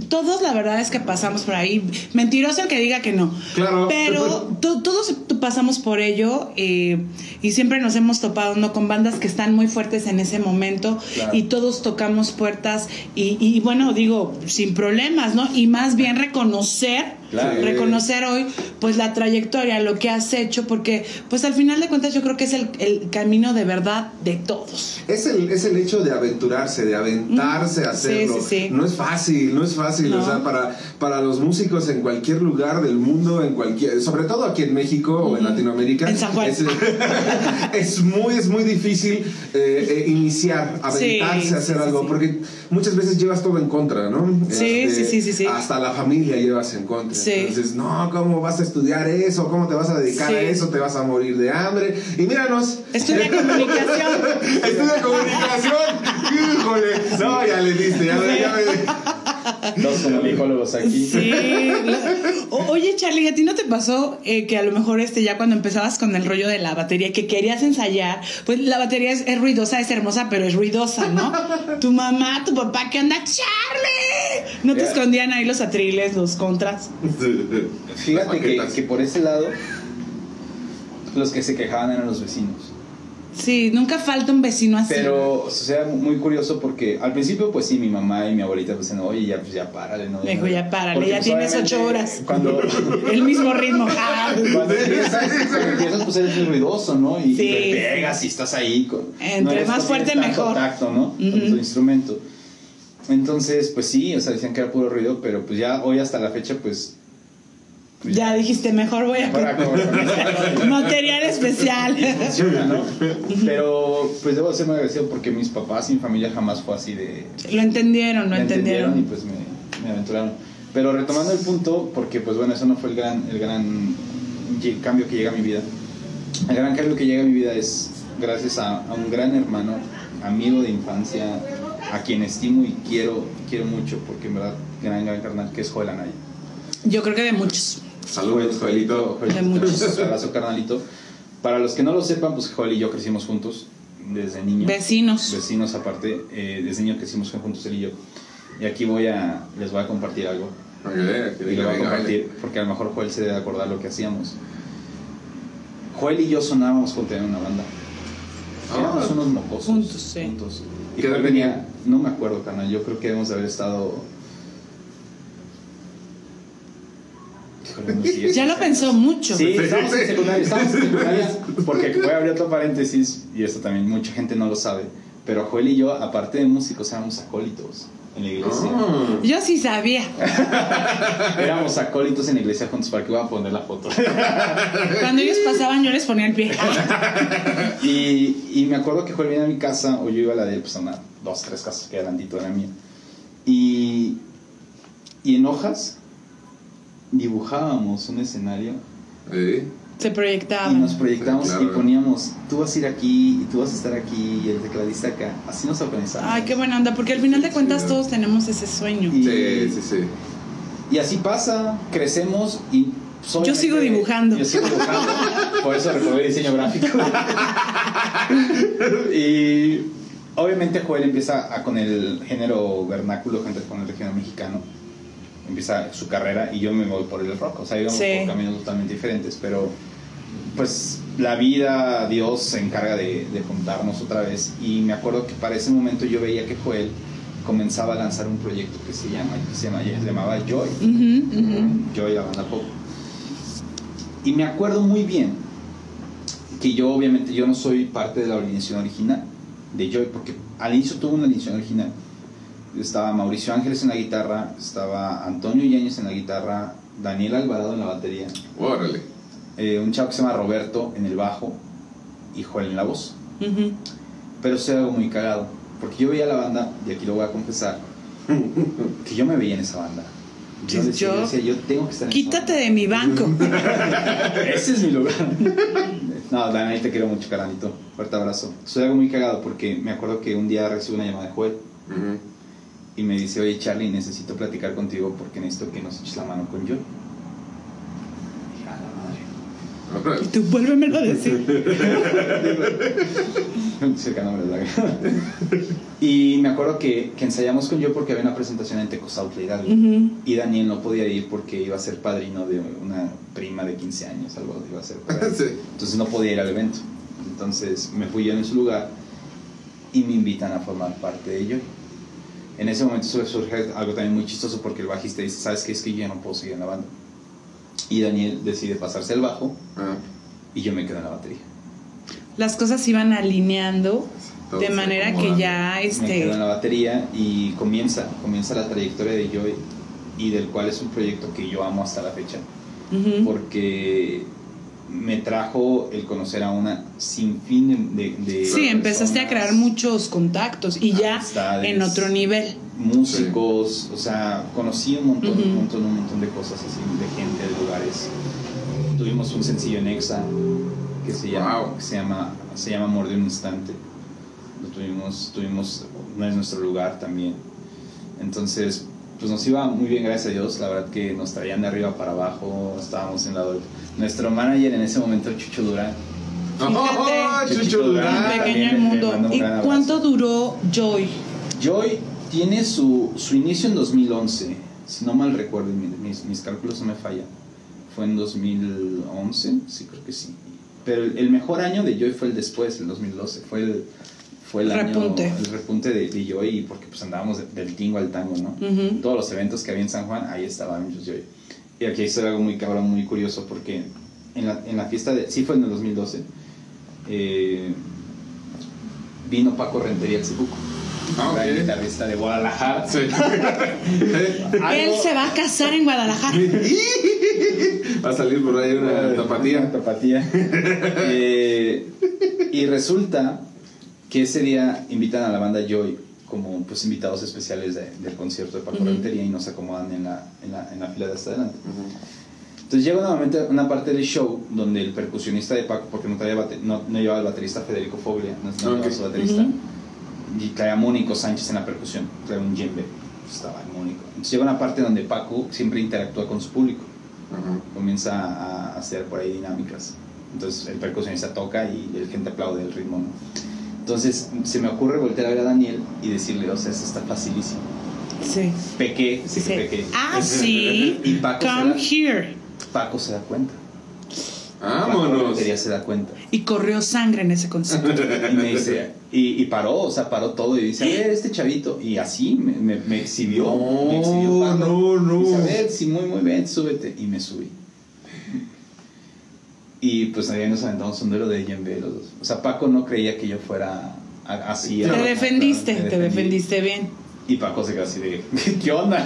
todos la verdad es que pasamos por ahí. Mentiroso el que diga que no. Claro. Pero to- todos pasamos por ello eh, y siempre nos hemos topado ¿no? con bandas que están muy fuertes en ese momento Claro. y todos tocamos puertas y, y, bueno, digo, sin problemas, ¿no? Y más bien reconocer, Claro. reconocer hoy pues la trayectoria, lo que has hecho, porque pues al final de cuentas yo creo que es el, el camino de verdad de todos. Es el, es el hecho de aventurarse, de aventarse a Mm, hacerlo. sí, sí, sí. No es fácil, no es fácil. No. O sea, para, para los músicos en cualquier lugar del mundo, en cualquier, sobre todo aquí en México o en Latinoamérica, En San Juan. Es, es muy, es muy difícil eh, eh, iniciar, aventarse Sí, a hacer algo, sí. porque muchas veces llevas todo en contra, ¿no? Sí, sí, sí, sí, sí. Hasta la familia llevas en contra. Sí. Entonces, no, ¿cómo vas a estudiar eso? ¿Cómo te vas a dedicar Sí. a eso? Te vas a morir de hambre. Y míranos. Estudia comunicación. Estudia comunicación. Híjole. No, ya le diste, ya, ya me. Dos comunicólogos aquí. Sí. O- oye, Charlie, ¿a ti no te pasó eh, que a lo mejor este ya cuando empezabas con el rollo de la batería, que querías ensayar, pues la batería es, es ruidosa, es hermosa, pero es ruidosa, ¿no? Tu mamá, tu papá, ¿qué onda? ¡Charlie! No te escondían ahí los atriles, los contras. Fíjate que, por ese lado, los que se quejaban eran los vecinos. Sí, nunca falta un vecino así. Pero, o sea, muy curioso porque al principio, pues sí, mi mamá y mi abuelita pues decían, oye, ya, pues ya párale, ¿no? Dijo, ya párale, Porque, ya pues, tienes ocho horas. Cuando, El mismo ritmo. Cuando empiezas, cuando empiezas, pues eres muy ruidoso, ¿no? Y, Sí, y le sí. pegas y estás ahí. Con, Entre más fuerte, mejor. tacto, ¿no? Con tu instrumento. Entonces, pues sí, o sea, decían que era puro ruido, pero pues ya hoy hasta la fecha, pues... pues Ya dijiste, mejor voy a Mejor a comprar comprar. material especial. funciona, ¿no? Pero pues debo ser muy agradecido porque mis papás y mi familia jamás fue así de... Lo entendieron, lo entendieron. y pues me, me aventuraron. Pero retomando el punto, porque pues bueno, eso no fue el gran, el gran cambio que llega a mi vida. El gran cambio que llega a mi vida es gracias a, a un gran hermano, amigo de infancia, a quien estimo y quiero, quiero mucho, porque en verdad, gran, gran carnal, que es Joel Anaya. Yo creo que de muchos. Saludos, Joelito. De muchos. Un abrazo, carnalito. Para los que no lo sepan, pues Joel y yo crecimos juntos desde niños. Vecinos. Vecinos aparte, eh, desde niño crecimos juntos él y yo. Y aquí voy a, les voy a compartir algo. Ok, que Y lo voy a compartir porque a lo mejor Joel se debe acordar lo que hacíamos. Joel y yo sonábamos juntos en una banda. Ah. Éramos unos mocosos. Juntos, sí. juntos. Y ¿Qué edad Joel venía, no me acuerdo, canal. Yo creo que debemos de haber estado. Híjole, unos 10, Ya lo 11 pensó mucho. Sí, estábamos en secundaria, estábamos en secundaria, porque voy a abrir otro paréntesis, y esto también mucha gente no lo sabe, pero Joel y yo, aparte de músicos, éramos acólitos en la iglesia. Ah. Yo sí sabía. Éramos acólitos en la iglesia juntos, para que voy a poner la foto. Cuando ellos pasaban, yo les ponía el pie. y, y me acuerdo que Joel venía a mi casa, o yo iba a la de él, pues a una, dos, tres casas que adelantito era mía. Y, y en hojas dibujábamos un escenario ¿Eh? Se y proyectaban. nos proyectamos Claro. y poníamos, tú vas a ir aquí y tú vas a estar aquí y el tecladista acá. Así nos organizamos. Ay, qué buena onda, porque al final de cuentas sí. todos tenemos ese sueño. Y- Sí, sí, sí. Y así pasa, crecemos y... Yo sigo dibujando. Yo sigo dibujando. Por eso reprobé diseño gráfico. y obviamente Joel empieza a- con el género vernáculo, gente con el regional mexicano. Empieza su carrera y yo me voy por el rock. O sea, íbamos Sí. por caminos totalmente diferentes. Pero pues la vida, Dios se encarga de, de juntarnos otra vez. Y me acuerdo que para ese momento yo veía que Joel comenzaba a lanzar un proyecto que se llama, que se, llama, se llamaba Joy. Ujú, ujú. Joy, la banda pop. Y me acuerdo muy bien que yo obviamente yo no soy parte de la alineación original de Joy, porque al inicio tuvo una alineación original. Estaba Mauricio Ángeles en la guitarra, estaba Antonio Yáñez en la guitarra, Daniel Alvarado en la batería, Órale. eh, un chavo que se llama Roberto en el bajo y Joel en la voz. Pero era algo muy cagado, porque yo veía la banda, y aquí lo voy a confesar, que yo me veía en esa banda. Yo decía, yo- yo decía, yo tengo que estar en esa Quítate de mi banco. Ese es mi lugar. No, Dani, te quiero mucho, carnalito. Fuerte abrazo. Soy algo muy cagado porque me acuerdo que un día recibo una llamada de Joel. Y me dice, oye Charlie, necesito platicar contigo porque necesito que nos eches la mano con yo. Dije, "A la madre". Y tú vuélvemelo a decir. Y me acuerdo que, que ensayamos con yo porque había una presentación en Tecozautla Hidalgo. Ujú. Y Daniel no podía ir porque iba a ser padrino de una prima de 15 años, algo iba a ser. Sí. Entonces no podía ir al evento. Entonces me fui yo en su lugar y me invitan a formar parte de ello. En ese momento sur- surge algo también muy chistoso porque el bajista dice, ¿sabes qué? Es que yo ya no puedo seguir en la banda. Y Daniel decide pasarse al bajo Ah, y yo me quedo en la batería. Las cosas iban alineando todo de manera que ya Me quedo en la este batería y comienza, comienza la trayectoria de Joy y del cual es un proyecto que yo amo hasta la fecha. porque me trajo el conocer a una sinfín de, de Sí, empezaste a crear muchos contactos y ya en otro nivel. músicos, o sea, conocí un montón, un montón, un montón de cosas así, de gente, de lugares. Tuvimos un sencillo en Exa que se llama, Wow. que se llama, se llama Amor de un Instante. Lo tuvimos, tuvimos, no es nuestro lugar también. Entonces, pues nos iba muy bien, gracias a Dios. La verdad que nos traían de arriba para abajo, estábamos en la... Nuestro manager en ese momento, Chucho Durán, ¡Oh. Chucho Durán! pequeño el mundo. ¿Y cuánto duró Joy? Joy tiene su, su inicio en 2011, si no mal recuerdo, mi- mis, mis cálculos no me fallan. Fue en 2011, sí, creo que sí. Pero el, el mejor año de Joy fue el después, el 2012. Fue el, fue el Repunte. año, el repunte de, de Joy, porque pues andábamos de- del tingo al tango, ¿no? Todos los eventos que había en San Juan, ahí estaba muchos Joy. Y aquí hay algo muy cabrón, muy curioso, porque en la, en la fiesta de. Sí, fue en el 2012. eh, vino Paco Rentería al Cibuco. Ah, Gran ok. guitarrista de Guadalajara. Sí. Él se va a casar en Guadalajara. Va a salir por ahí una tapatía. Eh, y resulta que ese día invitan a la banda Joy como pues invitados especiales de- del concierto de Paco Ujú. Rentería y nos acomodan en la, en, la, en la fila de hasta adelante. Entonces llega nuevamente una parte del show donde el percusionista de Paco, porque no, traía bate- no, no llevaba el baterista Federico Foglia, no, no llevaba Ok. su baterista, Ujú. y traía a Mónico Sánchez en la percusión, traía un djembe, estaba el Mónico. Entonces llega una parte donde Paco siempre interactúa con su público comienza a hacer por ahí dinámicas. Entonces el percusionista toca y el gente aplaude el ritmo. ¿no? Entonces se me ocurre voltear a ver a Daniel y decirle, o sea, eso está facilísimo. Sí. Pequé, sí, que Sí. pequé. Ah, sí. Y Paco Come se, da, here. Paco se da cuenta. Paco Vámonos. Rentería se da cuenta. Y corrió sangre en ese concierto. Y me dice, y, y paró, o sea, paró todo y dice, a ver, este chavito. Y así me, me, me exhibió. No, me exhibió Paco. no, no. Dice, a ver, sí, muy, muy bien, súbete. Y me subí. Y pues ahí nos aventamos un duelo de Yembe los dos. O sea, Paco no creía que yo fuera así. Te a- defendiste, te defendiste bien. Y Paco se quedó así de, ¿qué onda?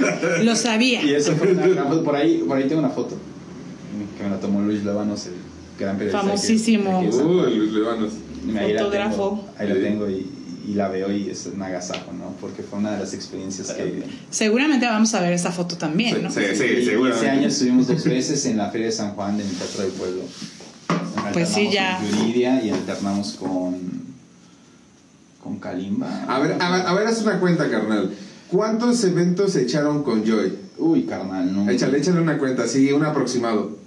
Lo sabía. y eso fue una gran foto. Por ahí, por ahí tengo una foto que me la tomó Luis Levanos, el gran periodista. Famosísimo. que- que- Uy, Luis Levanos. Ahí la Fotógrafo. tengo, ahí la tengo y, y la veo y es un agasajo, ¿no? Porque fue una de las experiencias que... Seguramente vamos a ver esa foto también, ¿no? Sí, sí, seguramente. Ese año estuvimos dos veces en la Feria de San Juan del Teatro del Pueblo. Pues sí, ya. Con Yuridia y alternamos con... Con Kalimba. A ver, a ver, a ver, haz una cuenta, carnal. ¿Cuántos eventos se echaron con Joy? Uy, carnal, no. Échale, échale una cuenta, sí, un aproximado.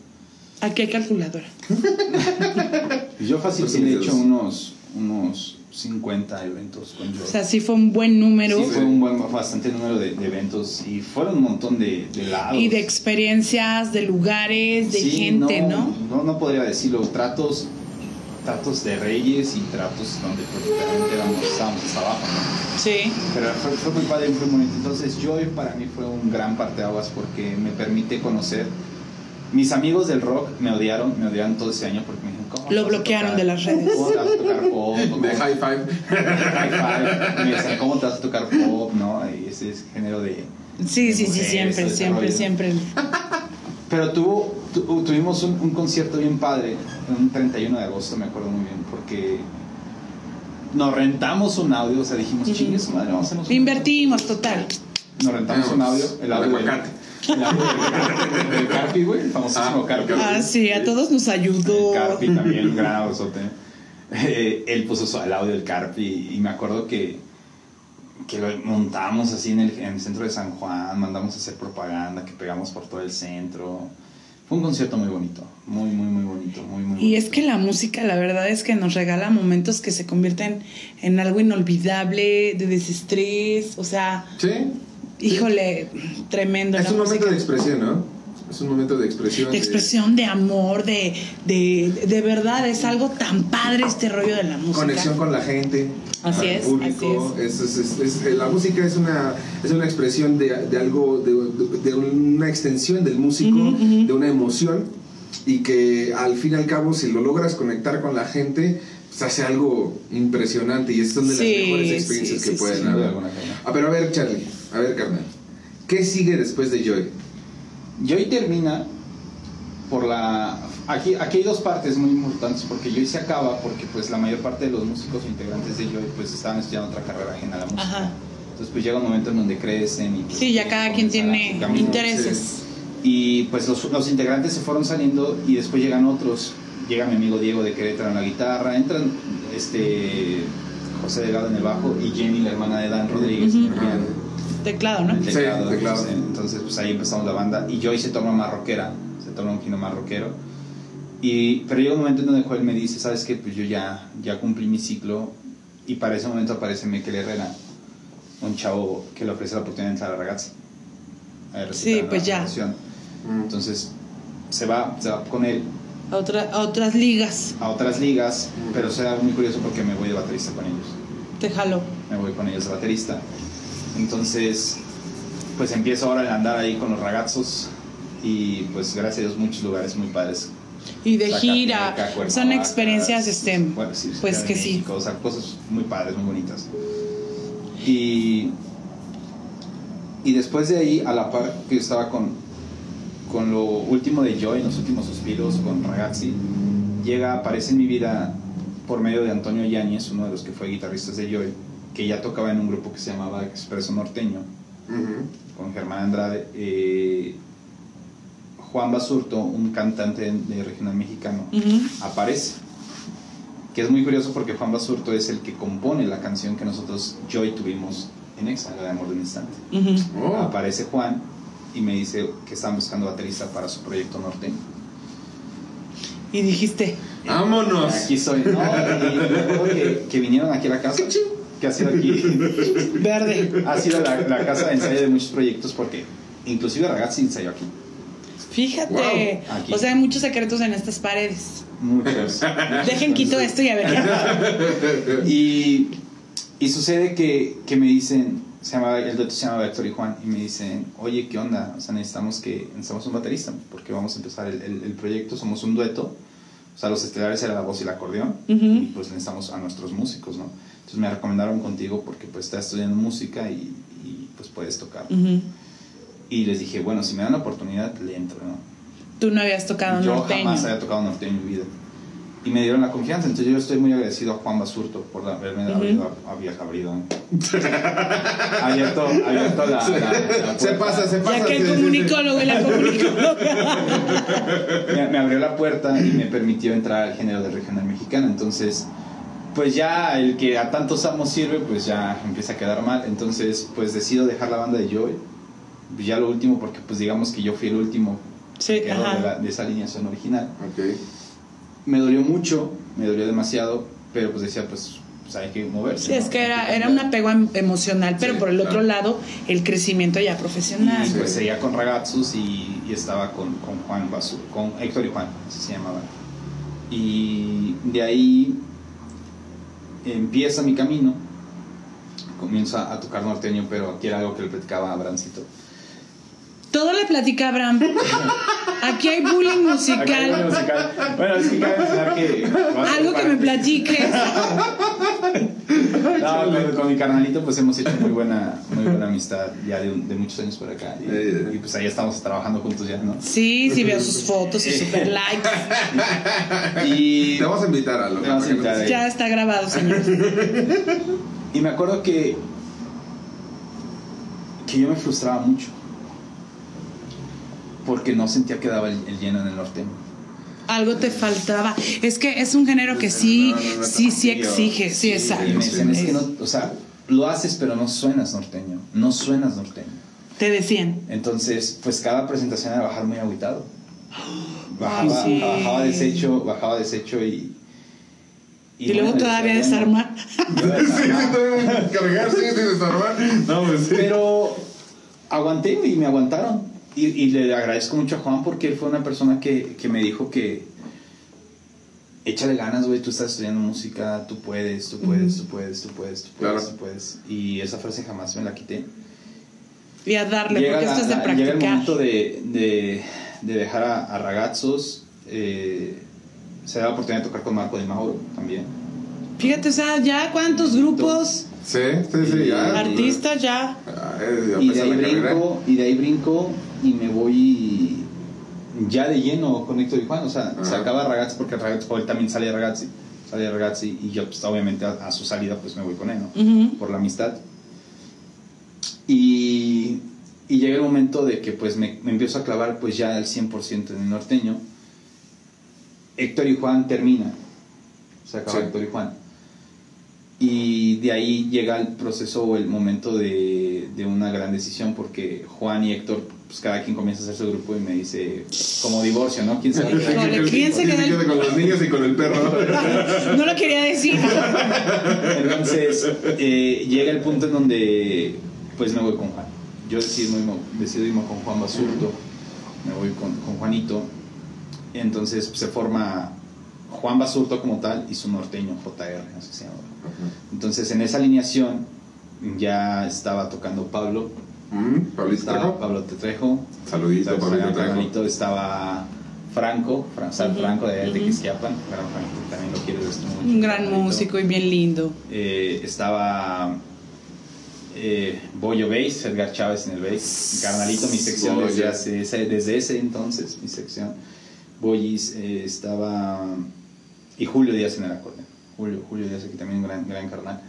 Aquí hay calculadora. Yo fácil sí he hecho unos, unos 50 eventos con yo. O sea, sí fue un buen número Sí, fue un buen, bastante número de, de eventos y fueron un montón de, de lados. y de experiencias, de lugares, de Sí, gente, ¿no? no, no podría decirlo. Tratos, tratos de reyes y tratos donde prácticamente éramos, estábamos hasta abajo, ¿no? Sí. Pero fue, fue muy padre, fue bonito. Entonces, Joy para mí fue un gran parteaguas porque me permite conocer. Mis amigos del rock me odiaron, me odiaron todo ese año porque me dijeron, ¿cómo Lo te vas a bloquearon tocar? de las redes. ¿Cómo te vas a tocar pop? ¿Cómo- De high five. High five. Me decían, ¿cómo te vas a tocar pop? ¿No? Y ese es género de. Sí, de sí, sí, siempre, siempre, siempre. Pero tuvo, tu- tuvimos un, un concierto bien padre, un 31 de agosto, me acuerdo muy bien, porque nos rentamos un audio, o sea, dijimos, chingue su madre, vamos a hacernos un Invertimos, total. Nos rentamos un audio, el audio aguacate. El Carpi, güey, el famosísimo Ah, Carpi. Ah, sí, a todos nos ayudó. El Carpi también, un gran abrazote. Eh, él puso el audio del Carpi y me acuerdo que, que lo montamos así en el, en el centro de San Juan, mandamos a hacer propaganda, que pegamos por todo el centro. Fue un concierto muy bonito, muy, muy, muy bonito, muy, muy Y es que la música, la verdad es que nos regala momentos que se convierten en algo inolvidable, de desestrés, o sea, Sí. Híjole, tremendo. Es la un momento música. de expresión, ¿no? Es un momento de expresión. de expresión, de amor, de, de, de verdad, es algo tan padre este rollo de la música. Conexión con la gente. Así con es, el público. así Es- es- es- es- la música es una, es una expresión de, de algo, de, de- de una extensión del músico, Ujú, ujú. de una emoción. Y que al fin y al cabo, si lo logras conectar con la gente, se hace algo impresionante. Y es son de las Sí, mejores experiencias sí, que sí, pueden haber. Ah, pero a ver, Charlie, a ver, carnal. ¿Qué sigue después de Joy? Joy termina por la... Aquí, aquí hay dos partes muy importantes porque Joy se acaba porque pues la mayor parte de los músicos o integrantes de Joy pues estaban estudiando otra carrera ajena a la música. Ajá. Entonces pues llega un momento en donde crecen y... pues, Sí, ya cada quien tiene intereses. Y pues los, los integrantes se fueron saliendo y después llegan otros. Llega mi amigo Diego de Querétaro en la guitarra, entran este José Delgado en el bajo y Jenny, la hermana de Dan Rodríguez, en el Ujú. piano. Teclado, ¿no? El Sí, teclado, teclado. Entonces, entonces, pues ahí empezamos la banda y Joy se torna más rockera, se torna un giro más rockero. Y, pero llega un momento en donde Joel me dice, ¿sabes qué? Pues yo ya, ya cumplí mi ciclo y para ese momento aparece Mikel Herrera. un chavo que le ofrece la oportunidad de entrar a Ragazzi. A Sí, pues ya. Mm. Entonces se va, se va con él A, otra- a otras ligas. a otras ligas, pero será muy curioso porque me voy de baterista con ellos. Te jaló. Me voy con ellos de baterista. Entonces, pues empiezo ahora a andar ahí con los ragazos y pues gracias a Dios muchos lugares muy padres. Y de gira. Son experiencias, bueno, sí, pues que sí. O sea, cosas muy padres, muy bonitas. Y, y después de ahí, a la par que yo estaba con, con lo último de Joy, los últimos suspiros, con Ragazzi, llega, aparece en mi vida por medio de Antonio Yáñez, uno de los que fue guitarristas de Joy, que ya tocaba en un grupo que se llamaba Expreso Norteño con Germán Andrade, eh, Juan Basurto, un cantante de, regional mexicano, aparece. Que es muy curioso porque Juan Basurto es el que compone la canción que nosotros, Joy, tuvimos en Exa, la de Amor de un Instante. Oh. Aparece Juan y me dice que están buscando baterista para su proyecto norteño. Y dijiste, Vámonos. Aquí soy. No, y acuerdo que, que vinieron aquí a la casa. Que ha sido aquí. verde. Ha sido la, la casa de ensayo de muchos proyectos porque inclusive Ragazzi ensayó aquí. Fíjate. Wow. Aquí. O sea, hay muchos secretos en estas paredes. Muchos. Dejen quito esto y a ver. Y, y sucede que, que me dicen, se llama, el dueto se llama Héctor y Juan, y me dicen, oye, ¿qué onda? O sea, necesitamos, que, necesitamos un baterista, porque vamos a empezar el, el- el proyecto, somos un dueto. O sea, los estelares era la voz y el acordeón, Ujú. y pues necesitamos a nuestros músicos, ¿no? Entonces me recomendaron contigo porque pues estás estudiando música y, y, pues puedes tocar. Ujú. Y les dije, bueno, si me dan la oportunidad, le entro, ¿no? Tú no habías tocado Yo norteño. jamás había tocado norteño en mi vida. Y me dieron la confianza, entonces yo estoy muy agradecido a Juan Basurto por haberme Ujú. abierto, había abierto, abierto, abierto la, la- la Se pasa, se pasa. Ya que el comunicólogo y la comunicóloga. me, me abrió la puerta y me permitió entrar al género de regional mexicano. Entonces, pues ya el que a tantos amos sirve, pues ya empieza a quedar mal. Entonces, pues decido dejar la banda de Joy. Pues ya lo último, porque pues digamos que yo fui el último Sí, que ajá. de, la- de esa alineación original. Me dolió mucho, me dolió demasiado, pero pues decía, pues, pues hay que moverse. Sí, es que era, era un apego em- emocional, pero Sí, por el claro. otro lado, el crecimiento ya profesional. Y Sí. pues seguía con Ragazzus y, y estaba con, con Juan Basu, con Héctor y Juan, así se llamaban. Y de ahí empieza mi camino. Comienzo a, tocar norteño, pero aquí era algo que le platicaba a Abrancito. Todo le platica a Abraham. Aquí hay bullying Acá hay musical. musical. Bueno, es que cabe mencionar que. Algo que me platiques. No, con, con mi carnalito pues hemos hecho muy buena, muy buena amistad ya de, muchos años por acá. Y, y, pues ahí estamos trabajando juntos ya, ¿no? Sí, sí veo sus fotos y super likes. Y, Te vamos a invitar a lo Te vamos a invitar. Ya está grabado, señor. y me acuerdo que, que yo me frustraba mucho. Porque no sentía que daba el, el lleno en el norteño. Algo te faltaba. Es que es un género que sí, No, no, no, sí, sí exige. Sí, Y exacto. es que o sea, lo haces pero no suenas norteño. No suenas norteño. Te decían. Entonces, pues cada presentación era bajar muy agüitado. Bajaba, Ay, sí. bajaba deshecho, bajaba deshecho y. Y, luego bueno, todavía desarmar. bueno, Sí, sí, todavía cargar, sí, sí, desarmar. No, pues sí. Pero aguanté y me aguantaron. Y, y le agradezco mucho a Juan porque él fue una persona que, que me dijo que échale ganas, güey, tú estás estudiando música, tú puedes, tú puedes, tú puedes, tú puedes, tú puedes, Claro. tú puedes. Y esa frase jamás me la quité. Y a darle, llega, porque la- esto es de la- llega el practicar. momento de, de, de dejar a, a Ragazzos. eh, se da la oportunidad de tocar con Marco de Mauro también. Fíjate, o sea, ya cuántos grupos, Sí, sí, sí, ya. artistas ya. Y de, ahí brinco, y de ahí brinco y me voy ya de lleno con Héctor y Juan. O sea, se Ajá. acaba Ragazzi porque Ragazzi, él también sale de Ragazzi. Sale de Ragazzi y yo, pues, obviamente, a, a su salida, pues me voy con él, ¿no? Ujú. Por la amistad. Y, y llega el momento de que, pues, me, me empiezo a clavar, pues, ya al 100% en el norteño. Héctor y Juan termina. Se acaba Sí. Héctor y Juan. Y de ahí llega el proceso o el momento de, de una gran decisión porque Juan y Héctor pues cada quien comienza a hacer su grupo y me dice, como divorcio, ¿no? ¿Quién se va a quedar? Híjole, ¿quién se queda? con los niños y con el perro? No lo quería decir. Entonces, eh, llega el punto en donde, pues me voy con Juan. Yo decido decido irme con Juan Basurto, me voy con, con Juanito. Entonces pues, se forma Juan Basurto como tal y su norteño, JR, así se llama. Entonces en esa alineación ya estaba tocando Pablo, Mm, Pablito Trejo. Pablo Tetrejo, Saludito, estaba Pablito Trejo. Franco, Fran, Sal Ujú, Franco de, de ujú. Quisquiapan, gran Franco, también lo quiero mucho. Un gran músico y bien lindo. Eh, estaba eh, Bollo Bass, Edgar Chávez en el bass, Carnalito, mi sección desde, hace- ese- desde ese entonces, mi sección. Bollis eh, estaba. Y Julio Díaz en el acordeón. Julio, Julio Díaz aquí también un gran, gran carnal.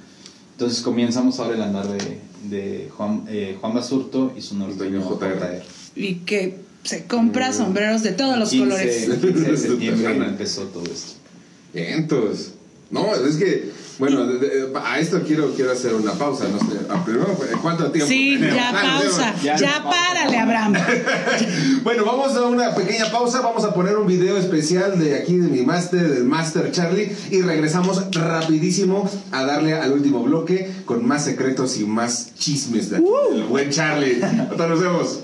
Entonces comenzamos ahora el andar de, de Juan, eh, Juan Basurto y su norteño JR. Y que se compra sombreros de todos los 15 colores. 15 de septiembre empezó todo esto. Vientos. No, es que, bueno, de- de- a esto quiero, quiero hacer una pausa. No sé, a primero, ¿cuánto tiempo? Sí, tenemos? ya pausa. Ya, párale, Abraham. Bueno, vamos a una pequeña pausa. Vamos a poner un video especial de aquí de mi máster, del Master Charlie. Y regresamos rapidísimo a darle al último bloque con más secretos y más chismes de aquí. del buen Charlie. Hasta nos vemos.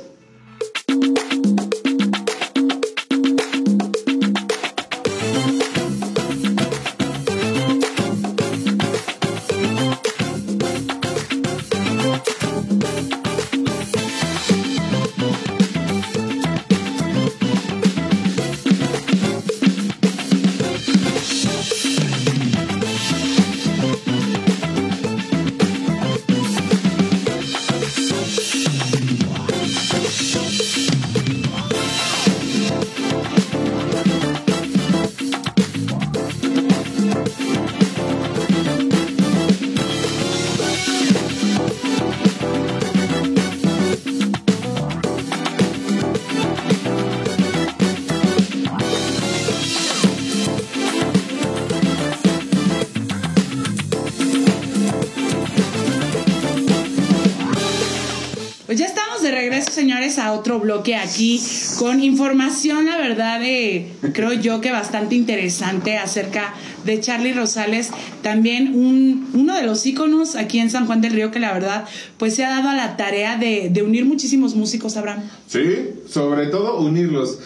Bloque aquí con información, la verdad, eh, creo yo que bastante interesante acerca de Charlie Rosales, también un, uno de los íconos aquí en San Juan del Río que la verdad, pues se ha dado a la tarea de, de unir muchísimos músicos, Abraham. Sí, sobre todo unirlos.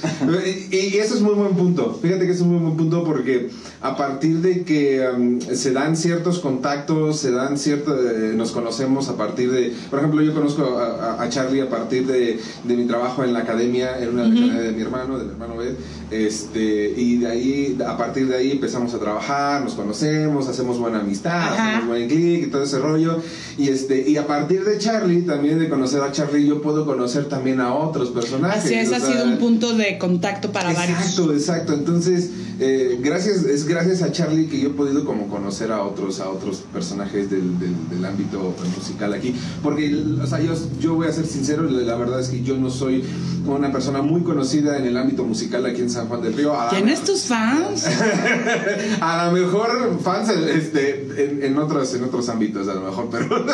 y, eso es muy buen punto. Fíjate que es un muy buen punto porque a partir de que um, se dan ciertos contactos, se dan cierto, eh, nos conocemos a partir de, por ejemplo, yo conozco a, a- a Charlie a partir de, de mi trabajo en la academia, en una academia de mi hermano, de mi hermano Bed, este, y de ahí, a partir de ahí empezamos a trabajar, nos conocemos, hacemos buena amistad, Ajá. hacemos buen clic y todo ese rollo, y este, y a partir de Charlie, también de conocer a Charlie, yo puedo conocer también a otros personajes. Así es, ha sea, sido un punto de contacto para varios. Exacto, exacto. Entonces, eh, gracias, es gracias a Charlie que yo he podido como conocer a otros, a otros personajes del, del- del ámbito musical aquí. Porque, o sea, yo, yo voy a ser sincero, la, verdad es que yo no soy una persona muy conocida en el ámbito musical aquí en San Juan del Río. A- ¿Tienes tus fans? a lo mejor fans este, en, en otros en otros ámbitos a lo mejor pero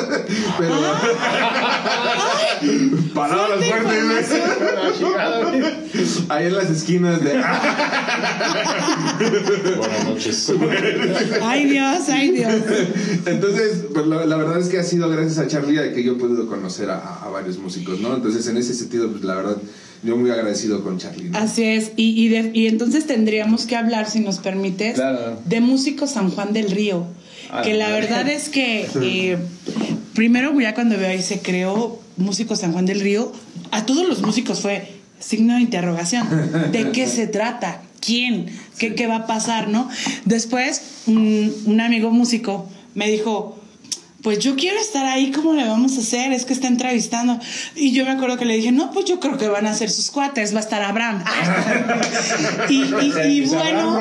pero palabras Fuerte fuertes ahí en las esquinas de Buenas noches. Ay Dios, ay Dios. entonces pues la, la verdad es que ha sido gracias a Charlie que yo he podido conocer a, a varios músicos no entonces en ese sentido pues la verdad yo muy agradecido con Charlie ¿no? Así es, y, y, de- y entonces tendríamos que hablar, si nos permites, Claro. de Músicos San Juan del Río. Ah, que la verdad es que eh, primero ya cuando veo ahí se creó Músicos San Juan del Río, a todos los músicos fue signo de interrogación. ¿De qué se trata? ¿Quién? ¿Qué, qué va a pasar? ¿No? Después, un, un amigo músico me dijo, pues yo quiero estar ahí, ¿cómo le vamos a hacer? Es que está entrevistando. Y yo me acuerdo que le dije, no, pues yo creo que van a ser sus cuates, va a estar Abraham. y, y- y bueno,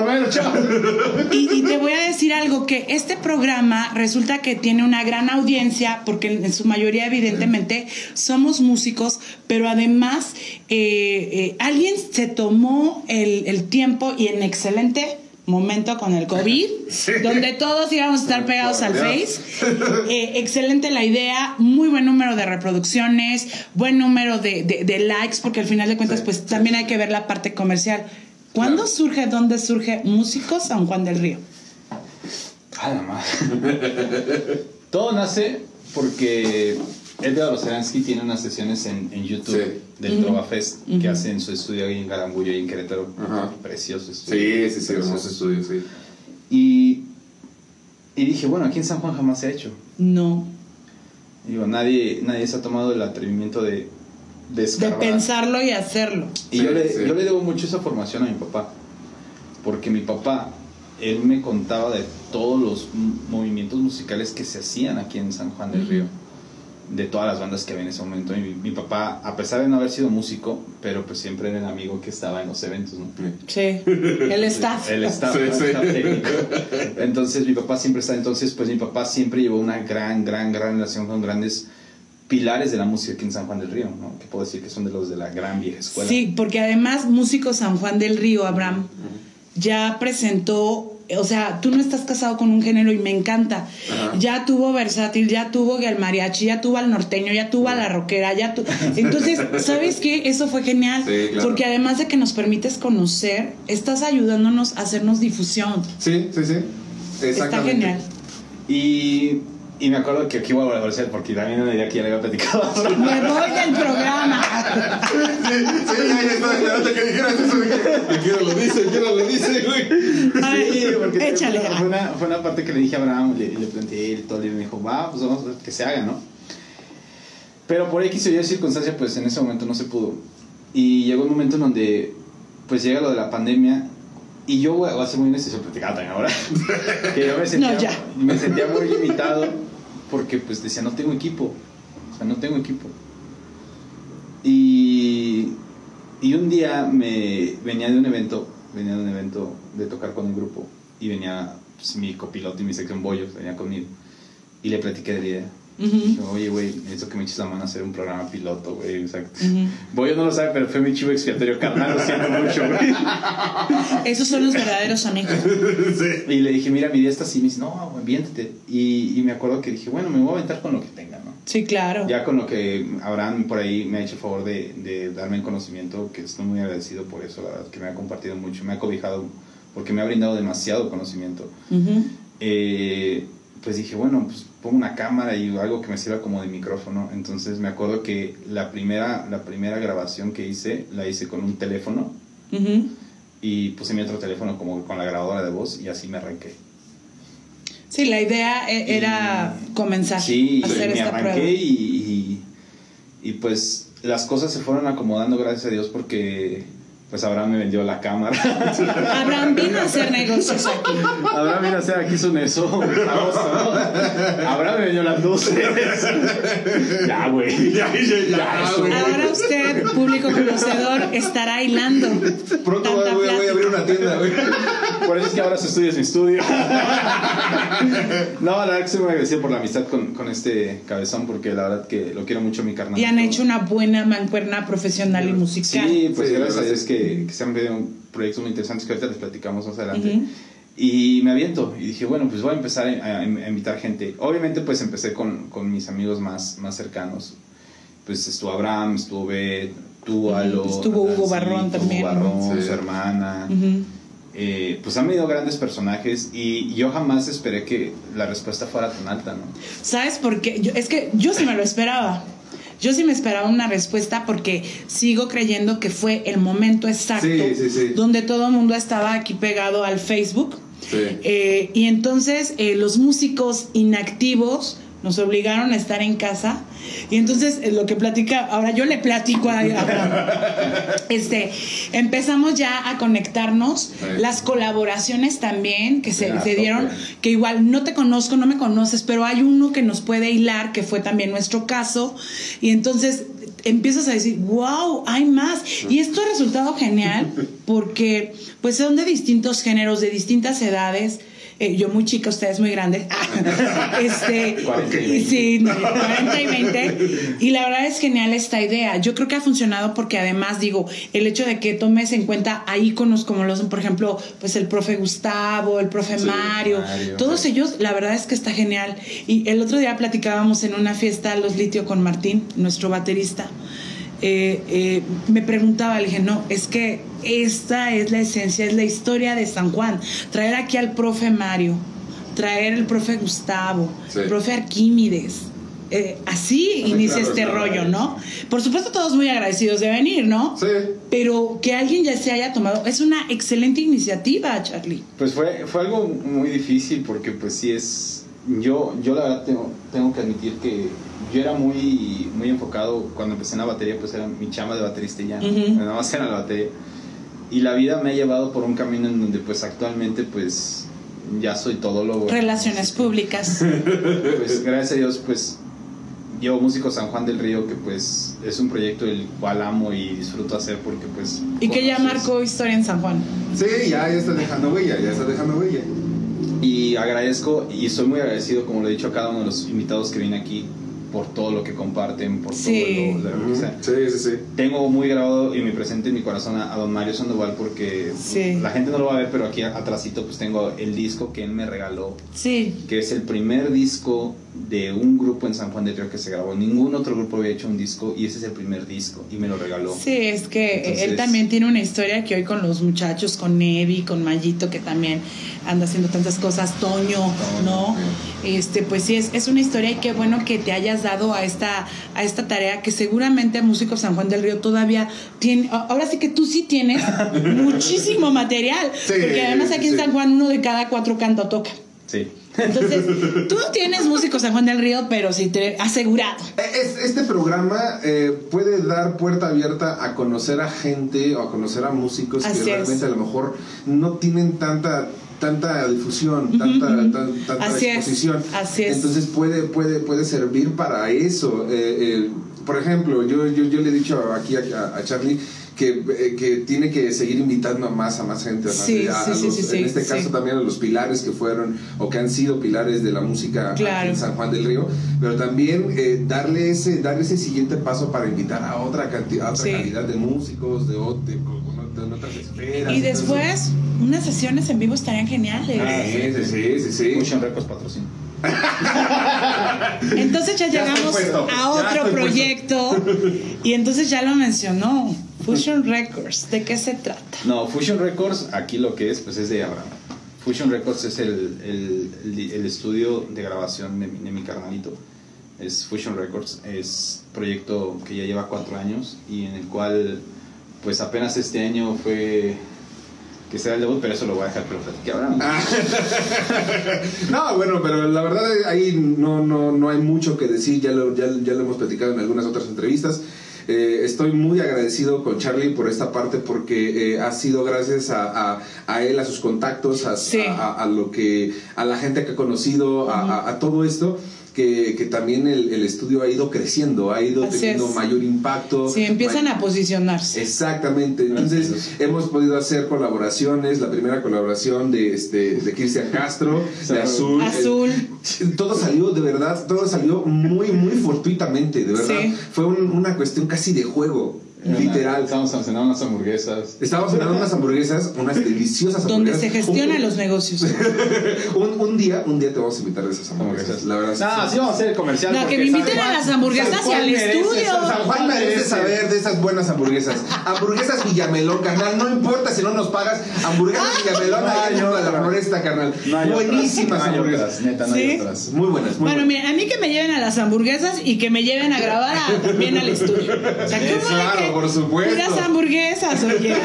y, y te voy a decir algo, que este programa resulta que tiene una gran audiencia, porque en su mayoría evidentemente somos músicos, pero además eh, eh, alguien se tomó el, el tiempo y en excelente momento con el COVID, donde todos íbamos a estar pegados al Face. Eh, excelente la idea, muy buen número de reproducciones, buen número de, de- de likes, porque al final de cuentas, Sí, pues sí, también hay que ver la parte comercial. ¿Cuándo Claro. surge, dónde surge Músicos San Juan del Río? A la madre. Todo nace porque Edgar Oceransky tiene unas sesiones en, en YouTube Sí. del Trova Fest que hace en su estudio ahí en Garambullo y en Querétaro. Precioso estudio. Sí, sí, sí, Precioso. hermoso estudio, sí. Y, y dije, bueno, aquí en San Juan jamás se ha hecho. No. Digo, nadie, nadie se ha tomado el atrevimiento de, de De pensarlo y hacerlo. Y Sí, yo, le, sí. yo le debo mucho esa formación a mi papá. Porque mi papá, él me contaba de todos los movimientos musicales que se hacían aquí en San Juan del. Río. De todas las bandas que había en ese momento. Y mi, mi papá, a pesar de no haber sido músico, pero pues siempre era el amigo que estaba en los eventos, ¿no? Sí. El staff. El staff, Sí, ¿no? sí. staff técnico. Entonces mi papá siempre está, entonces pues mi papá siempre llevó una gran, gran, gran relación con grandes pilares de la música aquí en San Juan del Río, ¿no? Que puedo decir que son de los de la gran vieja escuela. Sí, porque además Músico San Juan del Río, Abraham, ya presentó, o sea, tú no estás casado con un género y me encanta. Ajá. Ya tuvo versátil, ya tuvo el mariachi, ya tuvo al norteño, ya tuvo a la rockera, ya tu... Entonces, ¿sabes qué? Eso fue genial. Sí, claro. Porque además de que nos permites conocer, estás ayudándonos a hacernos difusión. Sí, sí, sí. Está genial. Y, y me acuerdo que aquí voy a volver a hacer porque también una idea que ya le había platicado. Me voy del programa. Sí, sí, ya estaba esperando que dijeras eso. Dije, ¿A qué hora lo dice? ¿A qué hora lo dice, güey? Sí, porque échale. Fue una, fue una- fue una parte que le dije a Abraham, le, le planteé y todo, y me dijo, va, pues vamos a ver que se haga, ¿no? Pero por X o Y circunstancia, pues en ese momento no se pudo. Y llegó un momento en donde, pues llega lo de la pandemia, y yo voy a ser muy necesario platicar también ahora, que yo me sentía, No, ya. me sentía muy limitado, porque pues decía, no tengo equipo, o sea, no tengo equipo. Y, y un día me venía de un evento, venía de un evento de tocar con un grupo y venía pues, mi copiloto y mi sección bollos, venía conmigo y le platiqué de la idea. Dije, Oye, güey, necesito que me eches la mano a hacer un programa piloto, güey. O sea. Bollo no lo sabe, pero fue mi chivo expiatorio carnal, lo siento mucho, güey. Esos son los verdaderos amigos. Y le dije, mira, mi idea está así. Me dice, no, güey, viéntate. Y, y me acuerdo que dije, bueno, me voy a aventar con lo que tenga, ¿no? Sí, claro. Ya con lo que Abraham por ahí me ha hecho el favor de, de darme el conocimiento, que estoy muy agradecido por eso, la verdad, que me ha compartido mucho, me ha cobijado, porque me ha brindado demasiado conocimiento. Eh, pues dije, bueno, pues pongo una cámara y algo que me sirva como de micrófono. Entonces me acuerdo que la primera, la primera grabación que hice, la hice con un teléfono y puse mi otro teléfono como con la grabadora de voz y así me arranqué. Sí, la idea e- era comenzar Sí, a hacer me esta arranqué prueba. y, y, y, pues las cosas se fueron acomodando gracias a Dios porque pues Abraham me vendió la cámara. Abraham vino a hacer negocios aquí. Abraham vino a hacer aquí su neso. Abraham me vendió las luces. ya, güey. Ya, ya, ya. Ahora usted, público conocedor, estará hilando. Pronto voy, tanta voy- voy a abrir una tienda, güey. Por eso es que ahora su estudio es mi estudio. no, la verdad que estoy muy agradecido por la amistad con, con este cabezón porque la verdad que lo quiero mucho mi carnal. Y han hecho una buena mancuerna profesional y musical. Sí, pues Sí, gracias la a Dios es que, que se han pedido proyectos muy interesantes que ahorita les platicamos más adelante. Ujú. Y me aviento y dije, bueno, pues voy a empezar a, a invitar gente. Obviamente pues empecé con, con mis amigos más, más cercanos. Pues estuvo Abraham, estuvo Bet, tú. Alo. Estuvo Hugo Nancy, Barrón Hugo también, Barrón, Sí. su hermana. Ujú. Eh, pues han venido grandes personajes y yo jamás esperé que la respuesta fuera tan alta, ¿no? ¿Sabes por qué? Yo- es que yo sí me lo esperaba. Yo sí me esperaba una respuesta porque sigo creyendo que fue el momento exacto Sí, sí, sí. donde todo el mundo estaba aquí pegado al Facebook. Eh, y entonces eh, los músicos inactivos nos obligaron a estar en casa. Y entonces eh, lo que platica, ahora yo le platico a Abraham. Este, empezamos ya a conectarnos, Sí. las colaboraciones también que se, se dieron, que igual no te conozco, no me conoces, pero hay uno que nos puede hilar, que fue también nuestro caso. Y entonces empiezas a decir, wow, hay más. Y esto ha resultado genial porque pues son de distintos géneros, de distintas edades. Eh, yo muy chica, ustedes muy grandes. este, 40 y y 20. sí, no, 40 y 20. Y la verdad es genial esta idea. Yo creo que ha funcionado porque además, digo, el hecho de que tomes en cuenta a íconos como los, por ejemplo, pues el profe Gustavo, el profe Sí, Mario, Mario. todos ellos, la verdad es que está genial. Y el otro día platicábamos en una fiesta Los Litio con Martín, nuestro baterista. Eh, eh, me preguntaba, le dije, no, es que esta es la esencia, es la historia de San Juan. Traer aquí al profe Mario, traer el profe Gustavo, Sí. el profe Arquímedes. eh, así Sí, inicia claro, este claro. rollo, ¿no? Por supuesto, todos muy agradecidos de venir, ¿no? Sí. Pero que alguien ya se haya tomado, es una excelente iniciativa, Charlie. Pues fue, fue algo muy difícil porque pues sí es... Yo, yo la verdad tengo, tengo que admitir que yo era muy, muy enfocado cuando empecé en la batería, pues era mi chamba de baterista ya, Ujú. nada más era la batería. Y la vida me ha llevado por un camino en donde pues actualmente pues ya soy todólogo. Relaciones públicas. Pues gracias a Dios pues yo Músico San Juan del Río que pues es un proyecto el cual amo y disfruto hacer porque pues... Y que ya conoces- marcó historia en San Juan. Sí, ya, ya está dejando huella, ya está dejando huella. Y agradezco y estoy muy agradecido, como lo he dicho a cada uno de los invitados que vienen aquí, por todo lo que comparten, por Sí. todo lo, lo que sea. Sí, sí, sí. Tengo muy grabado y muy presente en mi corazón a, a don Mario Sandoval porque Sí. la gente no lo va a ver, pero aquí atrásito pues tengo el disco que él me regaló, Sí, que es el primer disco de un grupo en San Juan de Río que se grabó. Ningún otro grupo había hecho un disco y ese es el primer disco y me lo regaló. Sí, es que Entonces- él también tiene una historia que hoy con los muchachos, con Nevi, con Mayito, que también anda haciendo tantas cosas, Toño, ¿no? Este, pues sí, es, es una historia y qué bueno que te hayas dado a esta, a esta tarea que seguramente Músicos San Juan del Río todavía tiene. Ahora sí que tú sí tienes muchísimo material, Sí, porque además aquí en sí. San Juan uno de cada cuatro canta o toca. Sí. Entonces, tú tienes Músicos San Juan del Río, pero sí te asegurado. Es- este programa eh, puede dar puerta abierta a conocer a gente o a conocer a músicos Así que es. realmente a lo mejor no tienen tanta tanta difusión, tanta, ujú. tan- tanta Así es, exposición. así es. Entonces puede, puede, puede servir para eso. Eh, eh, por ejemplo, yo, yo, yo le he dicho aquí a, a Charlie que, eh, que tiene que seguir invitando a más a más gente, a más- Sí, a- sí, sí, los- sí, sí, en este caso también a los pilares que fueron o que han sido pilares de la música Claro. en San Juan del Río, pero también eh, darle ese darle ese siguiente paso para invitar a otra cantidad, a otra Sí. calidad de músicos, de, de- con- en otras esferas. Y después, unas sesiones en vivo estarían geniales. Ah, Sí, sí, sí, sí, Records patrocina. Entonces ya llegamos puesto, a otro proyecto y entonces ya lo mencionó, Fusion Records. ¿De qué se trata? No, Fusion Records, aquí lo que es, pues es de Abraham. Fusion Records es el, el, el- estudio de grabación de mi, de mi carnalito. Es Fusion Records, es proyecto que ya lleva cuatro años y en el cual, pues apenas este año fue que será el debut, pero eso lo voy a dejar que lo platique Abraham. Ah. No, bueno, pero la verdad ahí no, no, no hay mucho que decir, ya lo, ya, ya lo hemos platicado en algunas otras entrevistas. Eh, estoy muy agradecido con Charlie por esta parte porque eh, ha sido gracias a, a- a él, a sus contactos, a, Sí. a- lo que, a la gente que ha conocido, a todo esto. Que, que también el, el estudio ha ido creciendo, ha ido Así teniendo es. mayor impacto. Sí, empiezan a posicionarse. Exactamente, entonces Gracias. hemos podido hacer colaboraciones, la primera colaboración de este de Cristian Castro, de Azul. Azul. Todo salió de verdad, todo salió muy muy fortuitamente, de verdad. Sí. Fue un- una cuestión casi de juego, literal. Estamos cenando unas hamburguesas. Estábamos cenando unas hamburguesas, unas deliciosas Donde hamburguesas. se gestionan los negocios. un, un día, un día te vamos a invitar de esas hamburguesas, la verdad. No, sí vamos a hacer el comercial. No, que me inviten a las hamburguesas y al merece- estudio. San Juan merece saber de esas buenas hamburguesas. Hamburguesas Villamelón, carnal. No importa si no nos pagas. Hamburguesas Villamelón No allá la floresta, carnal. No hay otras, Buenísimas hamburguesas. otras, neta, no ¿Sí? hay otras. Muy buenas, muy Bueno, buenas. mira, a mí que me lleven a las hamburguesas y que me lleven a grabar a- también al estudio. O sea, ¿cómo de Claro, por supuesto. Puras hamburguesas, oye.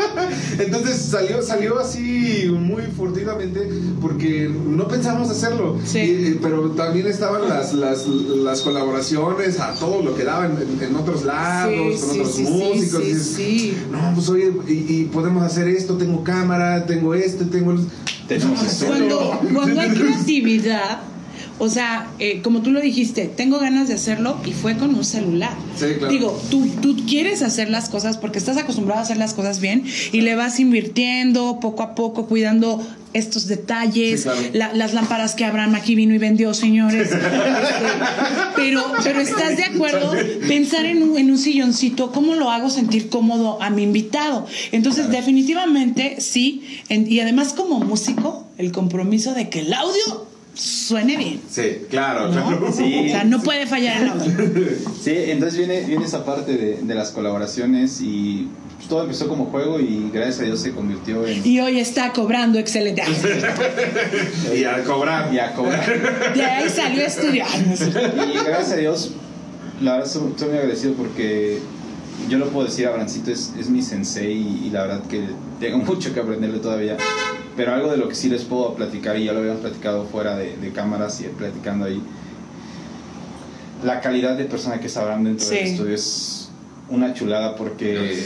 Entonces salió, salió así muy furtivamente porque no pensábamos hacerlo. Sí. Y, eh, pero también estaban las, las, las colaboraciones a todo lo que daban en, en otros lados, Sí, con sí, otros músicos. sí, y dices, sí. No, pues oye, y, y podemos hacer esto, tengo cámara, tengo este, tengo... el-". Tenemos esto. Cuando, cuando hay creatividad, O sea, eh, como tú lo dijiste, tengo ganas de hacerlo y fue con un celular. Sí, claro. Digo, tú, tú quieres hacer las cosas porque estás acostumbrado a hacer las cosas bien y le vas invirtiendo poco a poco, cuidando estos detalles, Sí, claro. la- las lámparas que Abraham aquí vino y vendió, señores. Este, pero, pero estás de acuerdo, pensar en un, en un silloncito, ¿cómo lo hago sentir cómodo a mi invitado? Entonces, definitivamente sí, en- y además como músico, el compromiso de que el audio suene bien. Sí, claro, ¿no? claro. Sí. O sea, no puede fallar el audio. Sí, entonces viene, viene esa parte de, de las colaboraciones y pues, todo empezó como juego y gracias a Dios se convirtió en... Y hoy está cobrando excelente. Y a cobrar. Y a cobrar. De ahí salió a estudiar. Y gracias a Dios, la verdad estoy estoy muy agradecido porque yo lo puedo decir, Abrancito es, es mi sensei y, y la verdad que tengo mucho que aprenderle todavía. Pero algo de lo que sí les puedo platicar, y ya lo habíamos platicado fuera de, de cámaras y platicando ahí, la calidad de persona que es Abraham dentro del Sí. estudio es una chulada porque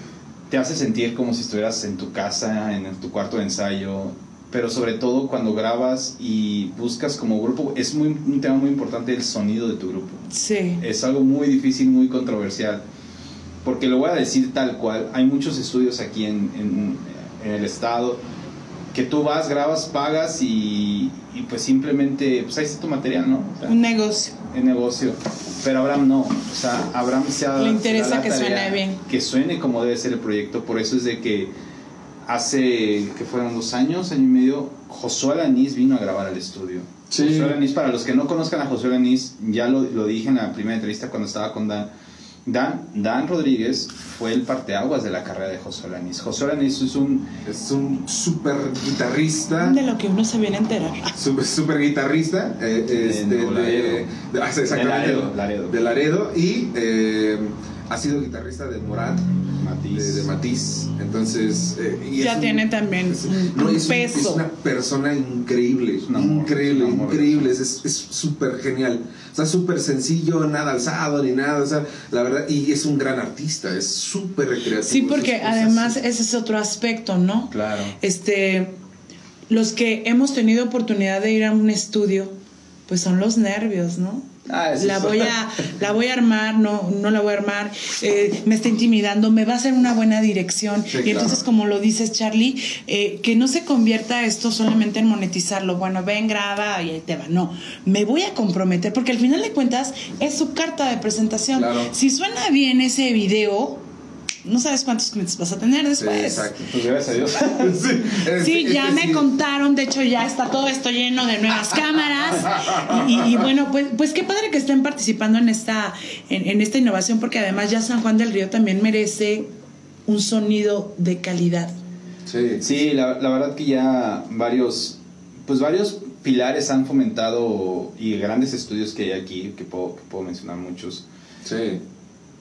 te hace sentir como si estuvieras en tu casa, en tu cuarto de ensayo, pero sobre todo cuando grabas y buscas como grupo, es muy, un tema muy importante el sonido de tu grupo. Sí. Es algo muy difícil, muy controversial, porque lo voy a decir tal cual, hay muchos estudios aquí en, en- en el estado que tú vas, grabas, pagas y, y pues simplemente, pues ahí está tu material, ¿no? O sea, Un negocio. en negocio. Pero Abraham no. O sea, Abraham se ha Le interesa la que suene bien. Que suene como debe ser el proyecto. Por eso es de que hace, que fueron dos años, año y medio, Josué Alanís vino a grabar al estudio. Sí. Josué Alanís, para los que no conozcan a Josué Alanís, ya lo, lo dije en la primera entrevista cuando estaba con Dan. Dan, Dan Rodríguez fue el parteaguas de la carrera de Josué Alanís. Josué Alanís es un Es un súper guitarrista. De lo que uno se viene a enterar. Súper super guitarrista. eh, este, De de, Laredo. de- ah, sí, exactamente, De Laredo, Laredo. de Laredo, Y eh, ha sido guitarrista de Morat, Matiz. de, de Matiz. Entonces. eh, y Ya es un- tiene también es- un- no, es, un- peso. es una persona increíble. un amor, increíble, es un amor. increíble. Es es súper genial. O sea, súper sencillo, nada alzado ni nada. O sea, la verdad. Y es un gran artista. Es súper recreativo. Sí, porque además ese es otro aspecto, ¿no? Claro. Este, los que hemos tenido oportunidad de ir a un estudio, pues son los nervios, ¿no? Ah, la voy a la voy a armar no no la voy a armar. Eh, me está intimidando me va a hacer una buena dirección. Sí, y entonces claro. como lo dices Charlie eh, que no se convierta esto solamente en monetizarlo. Bueno ven graba y ahí te va. No me voy a comprometer porque al final de cuentas es su carta de presentación. Claro. si suena bien ese video no sabes cuántos clientes vas a tener Sí, después exacto. Pues gracias a Dios. Sí, es- Sí, es ya me sí. contaron, de hecho ya está todo esto lleno de nuevas cámaras y, y- y bueno, pues, pues qué padre que estén participando en esta, en, en esta innovación porque además ya San Juan del Río también merece un sonido de calidad. Sí. Sí, la, la verdad que ya varios, pues varios pilares han fomentado y grandes estudios que hay aquí, que puedo, que puedo mencionar muchos. Sí.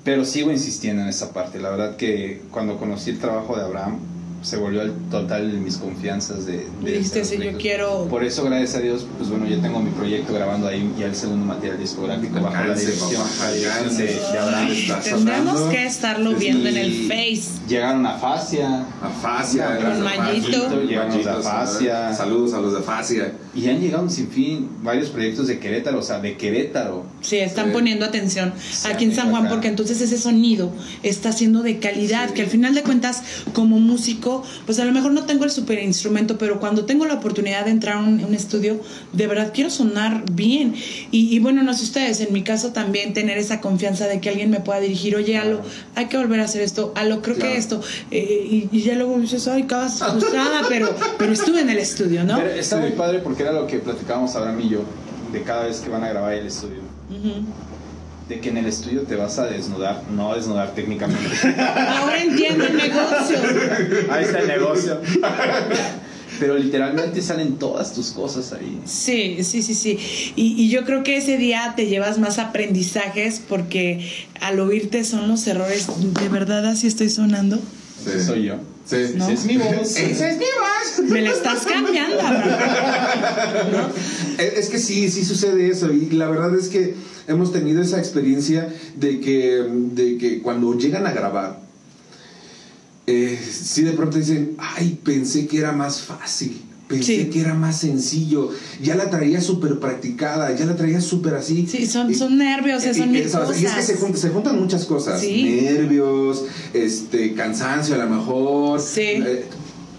Pero sigo insistiendo en esa parte. La verdad que cuando conocí el trabajo de Abraham, se volvió el total de mis confianzas de... de si yo quiero... Por eso, gracias a Dios, pues bueno, ya tengo mi proyecto grabando ahí ya el segundo material discográfico bajo la dirección, papá, alcance. de, Abraham. Que estarlo viendo en el Face. Llegaron a Fascia Afasia. Con las de Mayito. Afasia, Llegamos a Afasia. Saludos a los de Afasia. y han llegado un sinfín varios proyectos de Querétaro, o sea, de Querétaro. Sí, están Sí. poniendo atención Sí, aquí en San Juan acá. porque entonces ese sonido está siendo de calidad, Sí. que al final de cuentas como músico, pues a lo mejor no tengo el super instrumento, pero cuando tengo la oportunidad de entrar a un, un estudio, de verdad quiero sonar bien. Y, y bueno, no sé ustedes, en mi caso también tener esa confianza de que alguien me pueda dirigir, oye, Alo, hay que volver a hacer esto, Alo, creo Claro. que esto, eh, y, y ya luego dices, ay, acabas frustrada, pero, pero estuve en el estudio, ¿no? Pero está Sí. muy padre porque era lo que platicábamos Abraham y yo, de cada vez que van a grabar el estudio. De que en el estudio te vas a desnudar, no desnudar técnicamente. Ahora entiendo el negocio. Ahí está el negocio. Pero literalmente salen todas tus cosas ahí. Sí, sí, sí, sí. Y, y yo creo que ese día te llevas más aprendizajes porque al oírte son los errores. ¿De verdad así estoy sonando? Sí. Soy yo. Sí. ¿No? Esa es mi voz. Esa es mi voz. Me la estás cambiando, es que sí, sí sucede eso. Y la verdad es que hemos tenido esa experiencia de que, de que cuando llegan a grabar, eh, sí de pronto dicen, ay, pensé que era más fácil. Pensé Sí. que era más sencillo. Ya la traía súper practicada, ya la traía súper así. Sí, son, son nervios, sea, son y, mil y- y es que cosas. se juntan, se juntan muchas cosas. Sí. Nervios, este, cansancio a lo mejor. Sí. eh,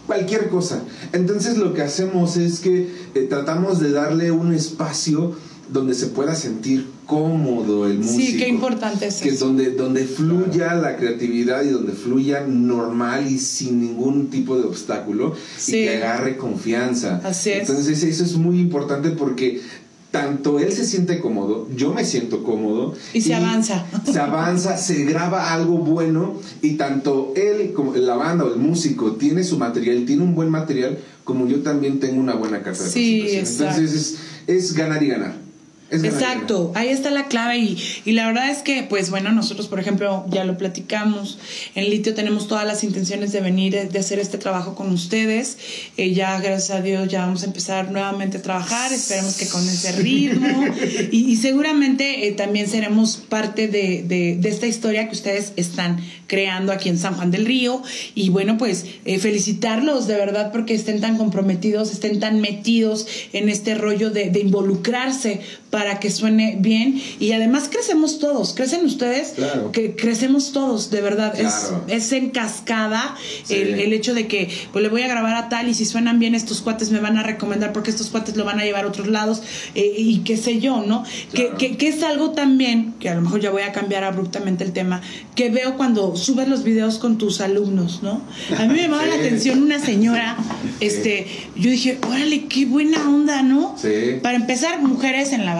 cualquier cosa. Entonces lo que hacemos es que eh, tratamos de darle un espacio donde se pueda sentir cómodo el músico. Sí, qué importante es que eso. donde, donde fluya la creatividad y donde fluya normal y sin ningún tipo de obstáculo Sí. y que agarre confianza. Así es. Entonces eso es muy importante porque tanto él se siente cómodo, yo me siento cómodo. Y se avanza. Se avanza, se graba algo bueno y tanto él como la banda o el músico tiene su material, tiene un buen material, como yo también tengo una buena carta de Sí. Entonces es, es ganar y ganar. Es. Exacto, ahí está la clave y, y la verdad es que, pues bueno, nosotros, por ejemplo, ya lo platicamos, en Litio tenemos todas las intenciones de venir, de hacer este trabajo con ustedes, Eh, ya gracias a Dios ya vamos a empezar nuevamente a trabajar, esperemos que con ese ritmo y, y seguramente eh, también seremos parte de, de- de esta historia que ustedes están creando aquí en San Juan del Río y bueno, pues eh, felicitarlos de verdad porque estén tan comprometidos, estén tan metidos en este rollo de, de involucrarse para que suene bien y además crecemos todos, crecen ustedes, Claro. que crecemos todos, de verdad, Claro. es, es en cascada Sí. el, el hecho de que pues le voy a grabar a tal y si suenan bien estos cuates me van a recomendar porque estos cuates lo van a llevar a otros lados eh, y qué sé yo, ¿no? Que, Claro. que, que es algo también, que a lo mejor ya voy a cambiar abruptamente el tema, que veo cuando subes los videos con tus alumnos, ¿no? A mí me llamaba la atención una señora, este, yo dije, órale, qué buena onda, ¿no? Sí. Para empezar, mujeres en la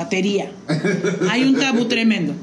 Hay un tabú tremendo.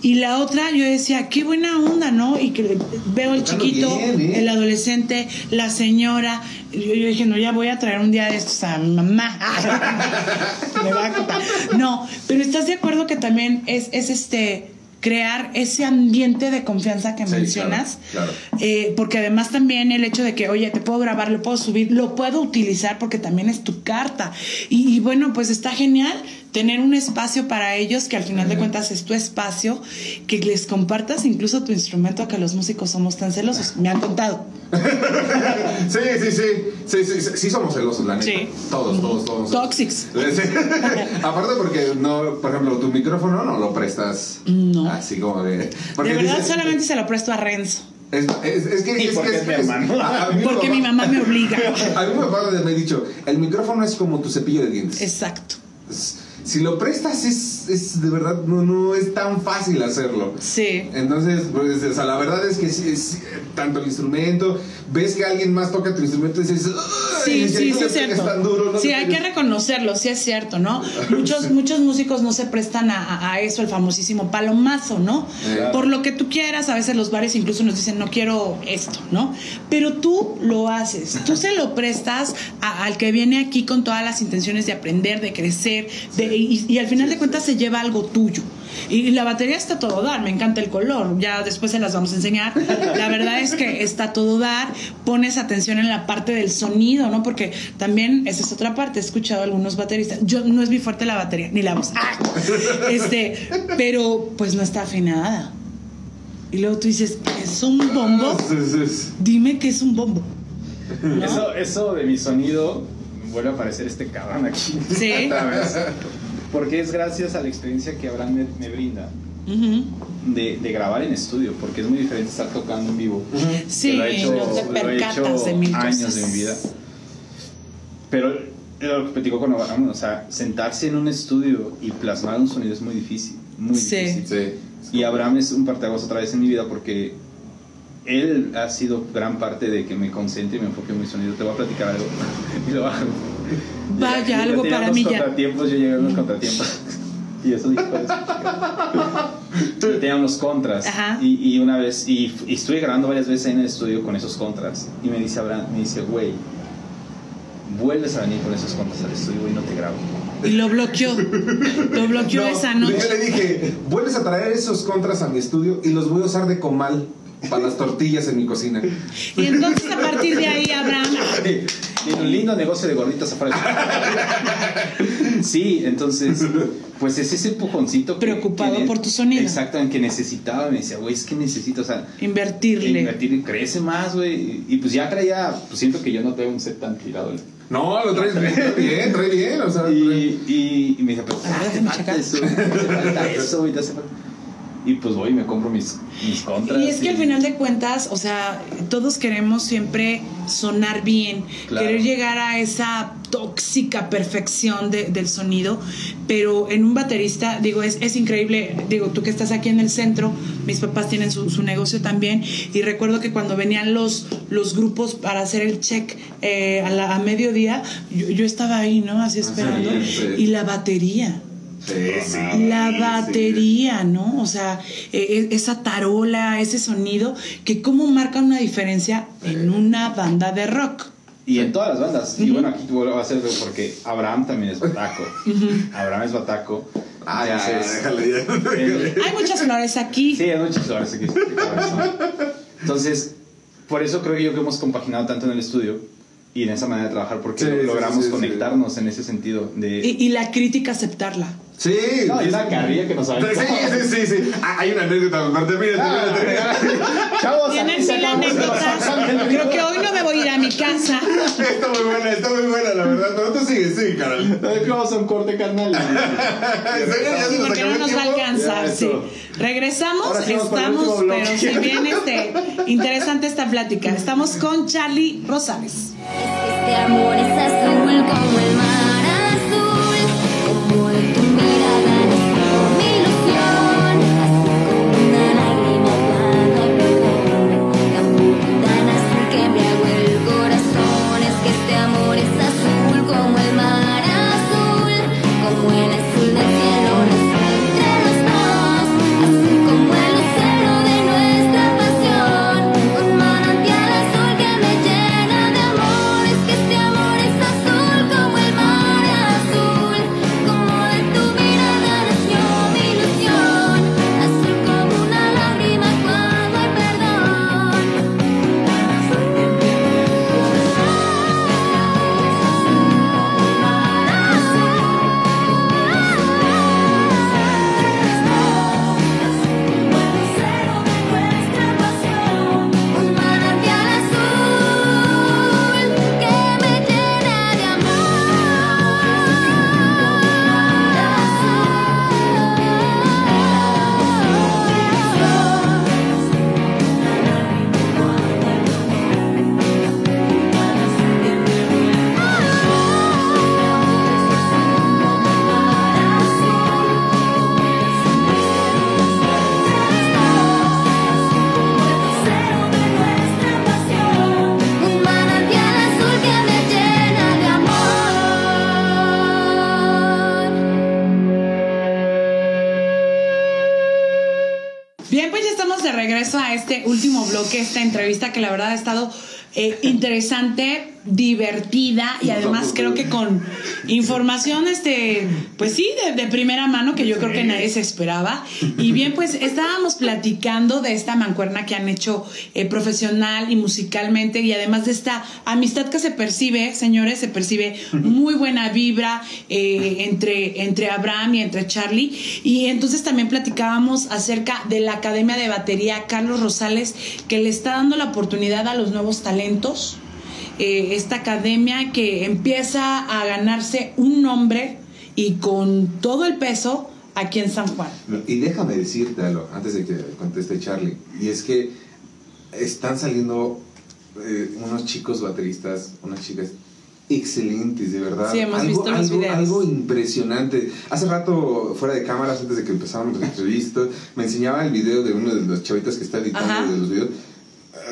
Y la otra, yo decía, qué buena onda, ¿no? Y que veo el chiquito, bien, ¿eh? el adolescente, la señora. Yo, yo dije, no, ya voy a traer un día de estos a mi mamá. Me va a contar. No, pero ¿estás de acuerdo que también es, es este crear ese ambiente de confianza que Sí, mencionas? claro, Eh, porque además también el hecho de que, oye, te puedo grabar, lo puedo subir, lo puedo utilizar porque también es tu carta. Y, y bueno, pues está genial tener un espacio para ellos que al final de cuentas es tu espacio, que les compartas incluso tu instrumento, que los músicos somos tan celosos. Me han contado. Sí, sí, sí. Sí, sí, sí, sí somos celosos, la neta. Sí. Todos, todos, todos. Toxics. Sí. Aparte porque no, por ejemplo, tu micrófono no lo prestas No. así como de. porque de verdad dices- solamente se lo presto a Renzo. Es, es, es que, es, porque que es mi mí Porque mi mamá me obliga. A mí mi papá me ha dicho, el micrófono es como tu cepillo de dientes. Exacto. Si lo prestas es, es de verdad, no, no es tan fácil hacerlo. Sí. Entonces, pues, o sea, la verdad es que es, tanto el instrumento, ves que alguien más toca tu instrumento y dices, Sí, "Ay, sí, sí, es cierto. tan duro, no sí, hay que pegues". reconocerlo, sí es cierto, ¿no? Muchos, muchos músicos no se prestan a, a- eso, el famosísimo palomazo, ¿no? Claro. Por lo que tú quieras, a veces los bares incluso nos dicen, no quiero esto, ¿no? Pero tú lo haces, tú se lo prestas a- al que viene aquí con todas las intenciones de aprender, de crecer, de- y, y al final de cuentas se lleva algo tuyo. Y la batería está todo dar, me encanta el color, ya después se las vamos a enseñar. La verdad es que está todo dar, pones atención en la parte del sonido, ¿no? Porque también esa es otra parte, he escuchado a algunos bateristas, yo no es mi fuerte la batería, ni la voz, ¡Ah! este, pero pues no está afinada. Y luego tú dices, ¿es un bombo? Sí. Dime que es un bombo. ¿no? Eso, eso de mi sonido vuelve a aparecer este cabrón aquí. Sí. Porque es gracias a la experiencia que Abraham me, me brinda de, de grabar en estudio, porque es muy diferente estar tocando en vivo. Sí, Que lo he hecho, no te lo he percatas hecho de mil años cosas. de mi vida. Pero lo que platico con Abraham, o sea, sentarse en un estudio y plasmar un sonido es muy difícil, muy Sí. difícil. Sí. Y Abraham es un parteaguas otra vez en mi vida porque él ha sido gran parte de que me concentre y me enfoque en mi sonido. Te voy a platicar algo. Y lo hago. Vaya, Yo algo para mí ya. contratiempos, yo llegué a unos contratiempos. Y eso dijo eso. Yo tenía unos contras. Ajá. Y, y una vez, y, y estuve grabando varias veces en el estudio con esos contras. Y me dice Abraham, me dice, güey, vuelves a venir con esos contras al estudio y no te grabo. Y lo bloqueó. Lo bloqueó No, esa Yo noche. le dije, vuelves a traer esos contras a mi estudio y los voy a usar de comal para las tortillas en mi cocina. Y entonces a partir de ahí, Abraham, Tiene un lindo negocio de gorditas afuera. Sí, entonces, pues es ese empujoncito. que- Preocupado que- por tu sonido. Exacto, en que necesitaba. Me decía, güey, es que necesito, o sea, invertirle. invertir, crece más, güey. Y, pues ya traía, pues siento que yo no traigo un set tan tirado. No, lo traes bien, trae bien, trae bien. O sea, trae- Y, y, y me dice, pero ah, te falta eso, te falta eso, y te hace falta. Y pues voy y me compro mis, mis contras. Y es que al final de cuentas, o sea, todos queremos siempre sonar bien, Claro. querer llegar a esa tóxica perfección de- del sonido, pero en un baterista, digo, es, es increíble, digo, tú que estás aquí en el centro, mis papás tienen su, su negocio también, y recuerdo que cuando venían los, los grupos para hacer el check eh, a, la- a mediodía, yo, yo estaba ahí, ¿no? Así esperando, y la batería. Sí, sí. La sí. batería, ¿no? O sea, eh, esa tarola, ese sonido, que cómo marca una diferencia en una banda de rock. Y en todas las bandas. Y bueno, aquí vuelvo a hacerlo porque Abraham también es bataco. Abraham es bataco. Ah, ya, ya, Entonces, déjale ya. él- Hay muchas flores aquí. Sí, hay muchos lugares aquí. Entonces, por eso creo yo que hemos compaginado tanto en el estudio y en esa manera de trabajar porque sí, logramos sí, sí. conectarnos en ese sentido de... Y, y la crítica aceptarla. Sí. No, y una carrilla que nos Sí, aventamos. sí, sí, sí. Ah, hay una anécdota, Marta, mira, Ah, mira, Chavos, Tienen mil anécdotas. Creo que hoy no me voy a ir a mi casa. Está muy buena, está muy buena, la verdad. Pero tú sigue, sigue, Carol. No, es que vamos a un corte, carnal. ¿En serio? ¿Ya se nos Porque no nos va a alcanzar. Ya, Sí. Regresamos, sí estamos, pero si bien este, interesante esta plática. Estamos con Charlie Rosales. Este amor es azul como el mar interesante, divertida y además creo que con información, este, pues sí, de, de primera mano que yo creo que nadie se esperaba. Y pues estábamos platicando de esta mancuerna que han hecho eh, profesional y musicalmente y además de esta amistad que se percibe, señores, se percibe muy buena vibra eh, entre, entre Abraham y entre Charlie. Y entonces también platicábamos acerca de la Academia de Batería Carlos Rosales, que le está dando la oportunidad a los nuevos talentos. Eh, esta academia que empieza a ganarse un nombre y con todo el peso aquí en San Juan. Y déjame decirte algo antes de que conteste Charlie. Y es que están saliendo eh, unos chicos bateristas, unas chicas excelentes, de verdad. Sí, hemos algo, visto los algo, videos. algo impresionante. Hace rato, fuera de cámaras, antes de que empezáramos las entrevistas, me enseñaba el video de uno de los chavitas que está editando Ajá. de los videos.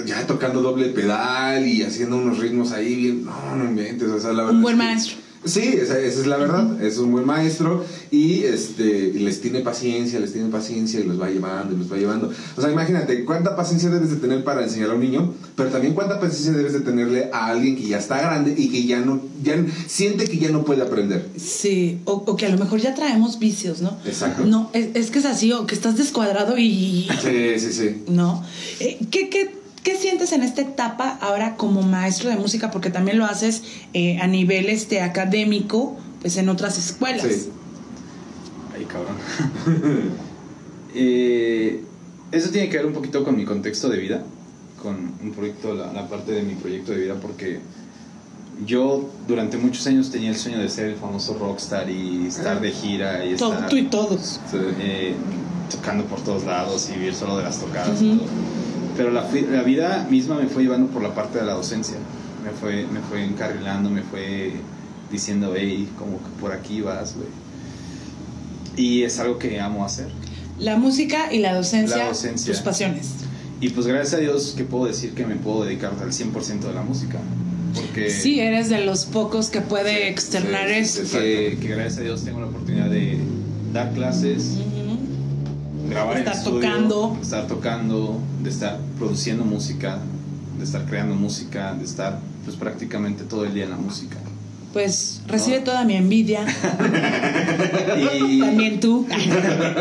Ya tocando doble pedal y haciendo unos ritmos ahí bien. No, no inventes. O sea, la verdad Un buen es que- maestro. Sí, esa, esa es la verdad. Es un buen maestro y este les tiene paciencia, les tiene paciencia y los va llevando y los va llevando. O sea, imagínate cuánta paciencia debes de tener para enseñar a un niño, pero también cuánta paciencia debes de tenerle a alguien que ya está grande y que ya no, ya siente que ya no puede aprender. Sí, o, o que a lo mejor ya traemos vicios, ¿no? Exacto. No, es, es que es así, o que estás descuadrado y... Sí, sí, sí. ¿No? Eh, ¿qué, qué, qué sientes en esta etapa ahora como maestro de música? Porque también lo haces eh, a nivel este, académico, pues en otras escuelas. Sí. Ay, cabrón. Eh, eso tiene que ver un poquito con mi contexto de vida, con un proyecto, la, la parte de mi proyecto de vida, porque yo durante muchos años tenía el sueño de ser el famoso rockstar y estar de gira y Todo, estar tú y todos. Eh, tocando por todos lados y vivir solo de las tocadas. Ujú. y todo. Pero la, la vida misma me fue llevando por la parte de la docencia. Me fue, me fue encarrilando, me fue diciendo, hey, como que por aquí vas, güey. Y es algo que amo hacer. La música y la docencia, La docencia. tus pasiones. Y pues gracias a Dios que puedo decir que me puedo dedicar al 100% de la música. Porque Sí, eres de los pocos que puede externar sí, eso. sí, que, que gracias a Dios tengo la oportunidad de dar clases. Grabar Estar en estudio, tocando. de estar tocando, de estar produciendo música, de estar creando música, de estar pues prácticamente todo el día en la música. Pues recibe No. toda mi envidia. Y, También tú.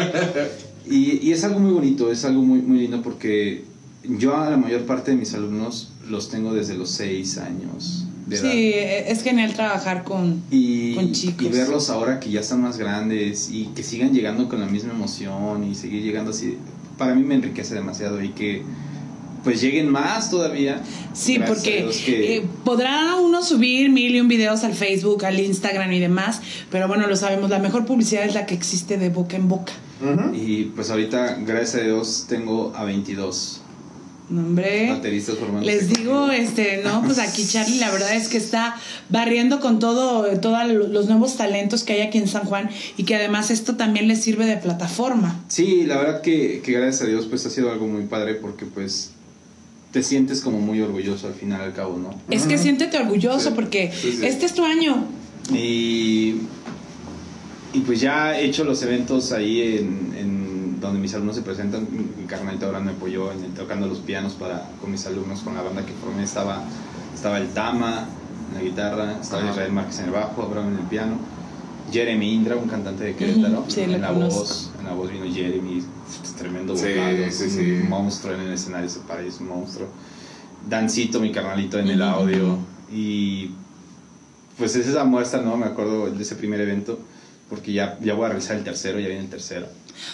y, y es algo muy bonito, es algo muy, muy lindo porque yo a la mayor parte de mis alumnos los tengo desde los 6 años de edad. Sí, es genial trabajar con... Y, con chicos. y verlos ahora que ya están más grandes y que sigan llegando con la misma emoción y seguir llegando así, para mí me enriquece demasiado y que pues lleguen más todavía. Sí, porque que- eh, podrá uno subir mil y un videos al Facebook, al Instagram y demás, pero bueno, lo sabemos, la mejor publicidad es la que existe de boca en boca. Y pues ahorita, gracias a Dios, tengo a 22 No, hombre. formando. Les digo, este, no, pues aquí Charlie la verdad es que está barriendo con todo, todos los nuevos talentos que hay aquí en San Juan y que además esto también les sirve de plataforma. Sí, la verdad que, que gracias a Dios pues ha sido algo muy padre porque pues te sientes como muy orgulloso al final al cabo, ¿no? Es que siéntete orgulloso Sí, porque sí, sí. este es tu año. Y, y pues ya he hecho los eventos ahí en, en donde mis alumnos se presentan. Mi, carnalito ahora me apoyó en el- tocando los pianos para, con mis alumnos, con la banda que formé. Estaba, estaba el Tama en la guitarra, estaba Ajá. Israel Márquez en el bajo, Abraham en el piano. Jeremy Indra, un cantante de Querétaro, sí, en la conozco. voz. En la voz vino Jeremy, tremendo Sí, vocal, es sí, un sí. monstruo en el escenario, se para, es un monstruo. Dancito, mi carnalito en el audio. Y pues es esa muestra, ¿no? Me acuerdo de ese primer evento, porque ya, ya voy a realizar el tercero, ya viene el tercero.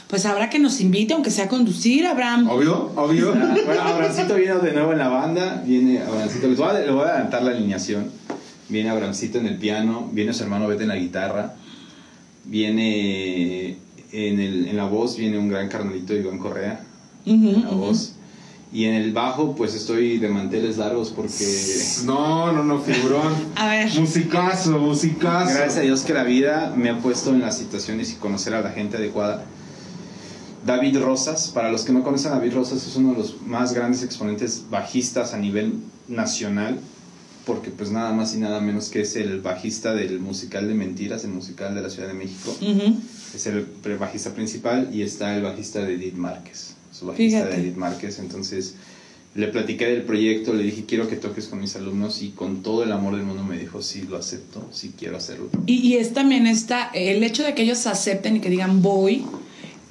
Pues habrá que nos invite, aunque sea a conducir, Abraham. Obvio, obvio. Bueno, Abrancito viene de nuevo en la banda, viene Abrancito, les voy a, les voy a adelantar la alineación. Viene Abrancito en el piano, viene su hermano Beto en la guitarra, viene en, el, en la voz, viene un gran carnalito Iván Correa Ujú, en la voz. Y en el bajo, pues estoy de manteles largos porque No, no, no, figurón. A ver. Musicazo, musicazo. Gracias a Dios que la vida me ha puesto en las situaciones y conocer a la gente adecuada. David Rosas, para los que no conocen a David Rosas, es uno de los más grandes exponentes bajistas a nivel nacional, porque pues nada más y nada menos que es el bajista del musical de Mentiras, el musical de la Ciudad de México. Es el bajista principal y está el bajista de Edith Márquez, su bajista Fíjate. de Edith Márquez. Entonces le platiqué del proyecto, le dije quiero que toques con mis alumnos y con todo el amor del mundo me dijo sí, lo acepto, sí quiero hacerlo. Y, y es también está el hecho de que ellos acepten y que digan voy,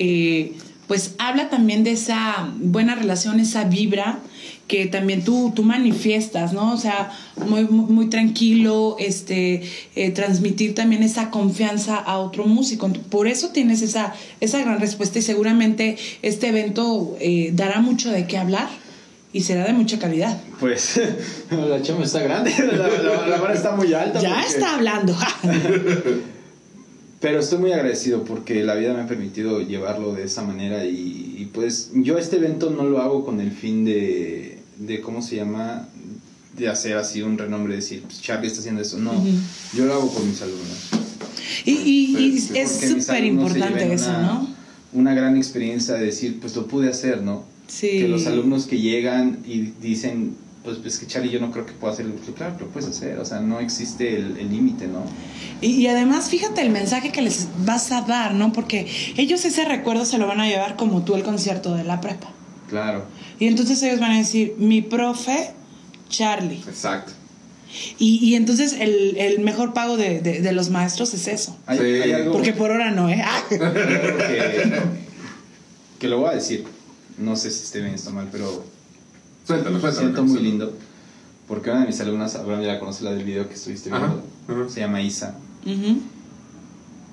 eh, pues habla también de esa buena relación, esa vibra que también tú, tú manifiestas, ¿no? O sea, muy, muy, muy tranquilo, este, eh, transmitir también esa confianza a otro músico. Por eso tienes esa, esa gran respuesta y seguramente este evento eh, dará mucho de qué hablar y será de mucha calidad. Pues la chama está grande, la, la, la vara está muy alta. Ya porque- está hablando. Pero estoy muy agradecido porque la vida me ha permitido llevarlo de esa manera y, y, pues yo este evento no lo hago con el fin de, de ¿cómo se llama? De hacer así un renombre, decir, pues Charlie está haciendo eso. No, yo lo hago por mis alumnos. y y- y es súper importante eso, una- ¿no? Una gran experiencia de decir, pues lo pude hacer, ¿no? Sí. Que los alumnos que llegan y dicen, pues es que Charlie yo no creo que pueda hacerlo. Pues, claro que lo puedes hacer, o sea, no existe el límite, ¿no? Y, y además, fíjate el mensaje que les vas a dar, ¿no? Porque ellos ese recuerdo se lo van a llevar como tú el concierto de la prepa. Claro. Y entonces ellos van a decir, mi profe, Charlie. Exacto. Y, y entonces el, el mejor pago de, de- de los maestros es eso. Hay, Sí. hay algo... Porque por hora no, ¿eh? Ah. que, que lo voy a decir. No sé si esté bien o está mal, pero Suéltalo, me suéltalo. siento muy lindo. Porque una de mis alumnas, Abraham ya la conoce la del video que estuviste Ajá, viendo, ajá. se llama Isa. Ujú.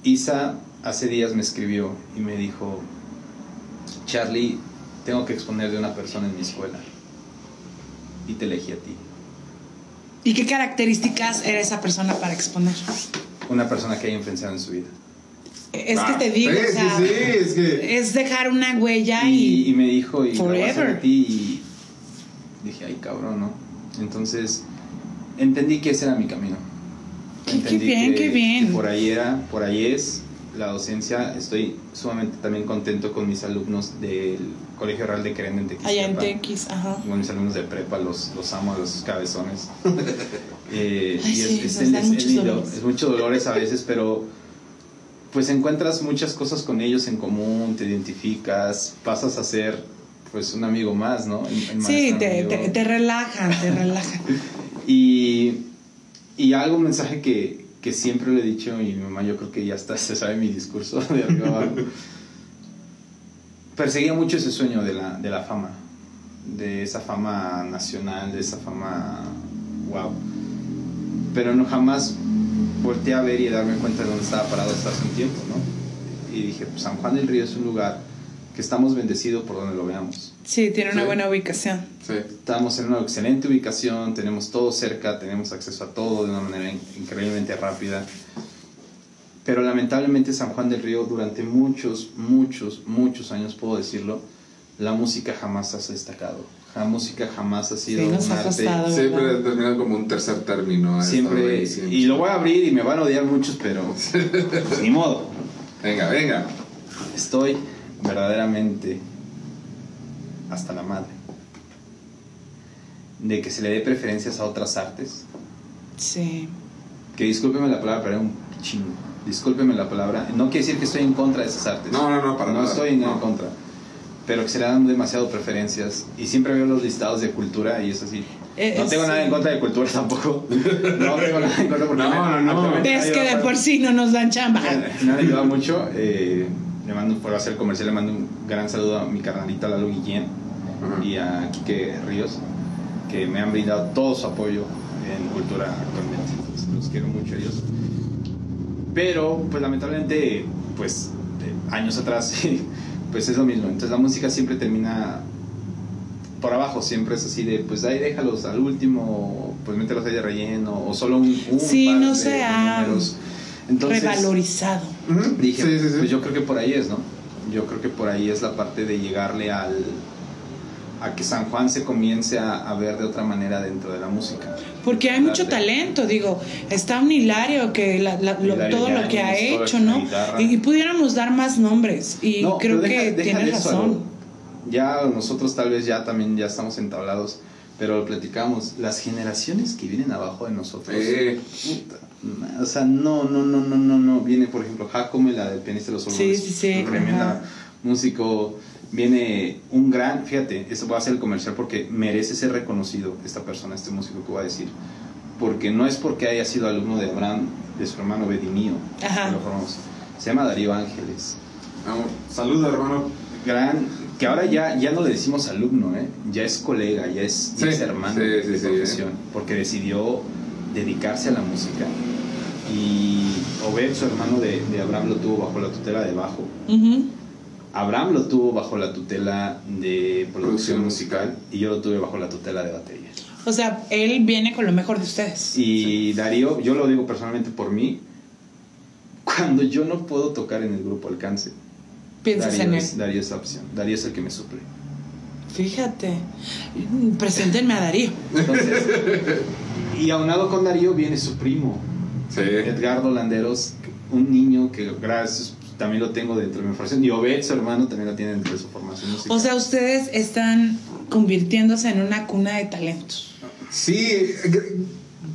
Isa hace días me escribió y me dijo, Charlie, tengo que exponer de una persona en mi escuela. Y te elegí a ti. ¿Y qué características era esa persona para exponer? Una persona que haya influenciado en su vida. Es Ah, que te digo, sí, o sea, sí, sí, es que- es dejar una huella Y, y, y me dijo, y Forever. a ti. Y dije, ay, cabrón, ¿no? Entonces, entendí que ese era mi camino. Qué- qué Entendí bien, que- qué bien. que por ahí era, por ahí es la docencia. Estoy sumamente también contento con mis alumnos del Colegio Real de Querenda en allá en. TX, ajá. Con mis alumnos de prepa, los, los amo a los cabezones. Eh, Ay, y sí, es, es- es muchos lindo, dolores. es muchos dolores a veces, pero pues encuentras muchas cosas con ellos en común, te identificas, pasas a ser pues un amigo más, ¿no? El- el Sí, te, te, te relajan, te relajan. Y, y algo, un mensaje que, que siempre le he dicho, y mi mamá yo creo que ya está, se sabe mi discurso de arriba abajo. Perseguía mucho ese sueño de la, de la fama, de esa fama nacional, de esa fama wow. Pero no jamás volteé a ver y a darme cuenta de dónde estaba parado hasta hace un tiempo, ¿no? Y dije, pues San Juan del Río es un lugar que estamos bendecidos por donde lo veamos. Sí, tiene una Sí. buena ubicación. Sí. Estamos en una excelente ubicación, tenemos todo cerca, tenemos acceso a todo de una manera in- increíblemente rápida. Pero lamentablemente San Juan del Río durante muchos, muchos, muchos años, puedo decirlo, la música jamás ha destacado. La música jamás ha sido Sí, nos un ha arte. costado. Siempre ¿verdad? termina como un tercer término. ha estado Siempre, siempre. y lo voy a abrir y me van a odiar muchos, pero pues, ni modo. Venga, venga. Estoy verdaderamente hasta la madre de que se le dé preferencias a otras artes Sí. que discúlpeme la palabra, pero era un chingo. Discúlpeme la palabra. No quiere decir que estoy en contra de esas artes. No, no, no, para No nada. estoy en No. contra. Pero que se le dan demasiado preferencias. Y siempre veo los listados de cultura y es así. Eh, no es- tengo nada en contra de cultura tampoco. No tengo nada en contra porque No, me- no, no. Ves que de ayuda por sí no nos dan chamba. me- Me han ayudado mucho. eh, le mando, por hacer el comercial, le mando un gran saludo a mi carnalita Lalo Guillén Ajá. y a Quique Ríos, que me han brindado todo su apoyo en cultura actualmente. Entonces, los quiero mucho a ellos. Pero, pues lamentablemente, pues años atrás, pues es lo mismo. Entonces la música siempre termina por abajo, siempre es así de, pues ahí déjalos al último, pues mételos ahí de relleno, o solo un, un Sí, par no de se ha números. Entonces, Revalorizado. Dije, sí, sí, sí. pues yo creo que por ahí es, ¿no? Yo creo que por ahí es la parte de llegarle al a que San Juan se comience a, a ver de otra manera dentro de la música. Porque hay mucho talento, digo, está un Hilario que la- la- lo- Hilario todo lo que ha hecho, ¿no? Y, y pudiéramos dar más nombres y No, creo pero deja- que deja tiene de eso, razón. algo. Ya nosotros tal vez ya también ya estamos entablados, pero lo platicamos, las generaciones que vienen abajo de nosotros. Eh, puta, o sea, no, no, no, no, no, no. Viene, por ejemplo, Jacome, la del pianista de los Sí, Olores. sí, sí, Tremenda ajá. músico. Viene un gran, fíjate, esto voy a hacer el comercial porque merece ser reconocido esta persona, este músico que voy a decir. Porque no es porque haya sido alumno de Abraham, de su hermano Bedimío, Ajá. que lo. Se llama Darío Ángeles vamos. Salud, hermano. gran que ahora ya ya no le decimos alumno ¿eh? ya es colega ya es, ya Sí, es hermano sí, de sí, sí, profesión porque decidió dedicarse a la música y Obed su hermano de, de Abraham lo tuvo bajo la tutela de bajo. Abraham lo tuvo bajo la tutela de producción Producción musical y yo lo tuve bajo la tutela de batería O sea, él viene con lo mejor de ustedes. y Darío yo lo digo personalmente por mí cuando yo no puedo tocar en el grupo alcance Piensas Darío en él. es, Darío es la opción Darío es el que me suple Fíjate. Preséntenme a Darío. Entonces, y aunado con Darío viene su primo, Sí. Edgardo Landeros, un niño que gracias también lo tengo dentro de mi formación. Y Obed, su hermano, también lo tiene dentro de su formación musical. O sea, ustedes están convirtiéndose en una cuna de talentos. Sí, cre-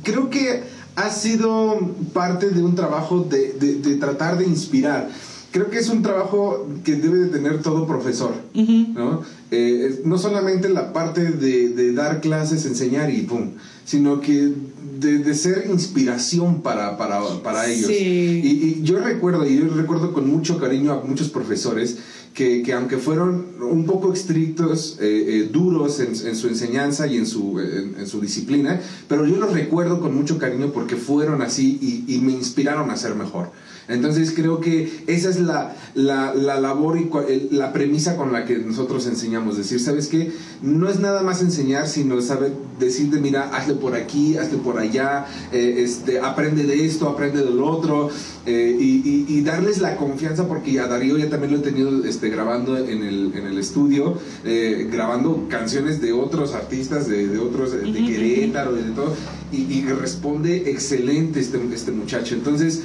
creo que ha sido parte de un trabajo de, de- de tratar de inspirar. Creo que es un trabajo que debe de tener todo profesor, Ujú. ¿no? Eh, no solamente la parte de, de dar clases, enseñar y pum, sino que de, de ser inspiración para, para, para ellos. Sí. Y, y yo recuerdo, y yo recuerdo con mucho cariño a muchos profesores que, que aunque fueron un poco estrictos, eh, eh, duros en, en su enseñanza y en su, en, en su disciplina, pero yo los recuerdo con mucho cariño porque fueron así y, y me inspiraron a ser mejor. Entonces creo que esa es la, la, la labor y la premisa con la que nosotros enseñamos. Decir, ¿sabes qué? No es nada más enseñar, sino saber decirte, mira, hazle por aquí, hazle por allá, eh, este, aprende de esto, aprende de lo otro, eh, y, y- y darles la confianza, porque a Darío ya también lo he tenido este, grabando en el, en el estudio, eh, grabando canciones de otros artistas, de, de otros, de Querétaro, de todo, y, y responde excelente este, este muchacho. Entonces,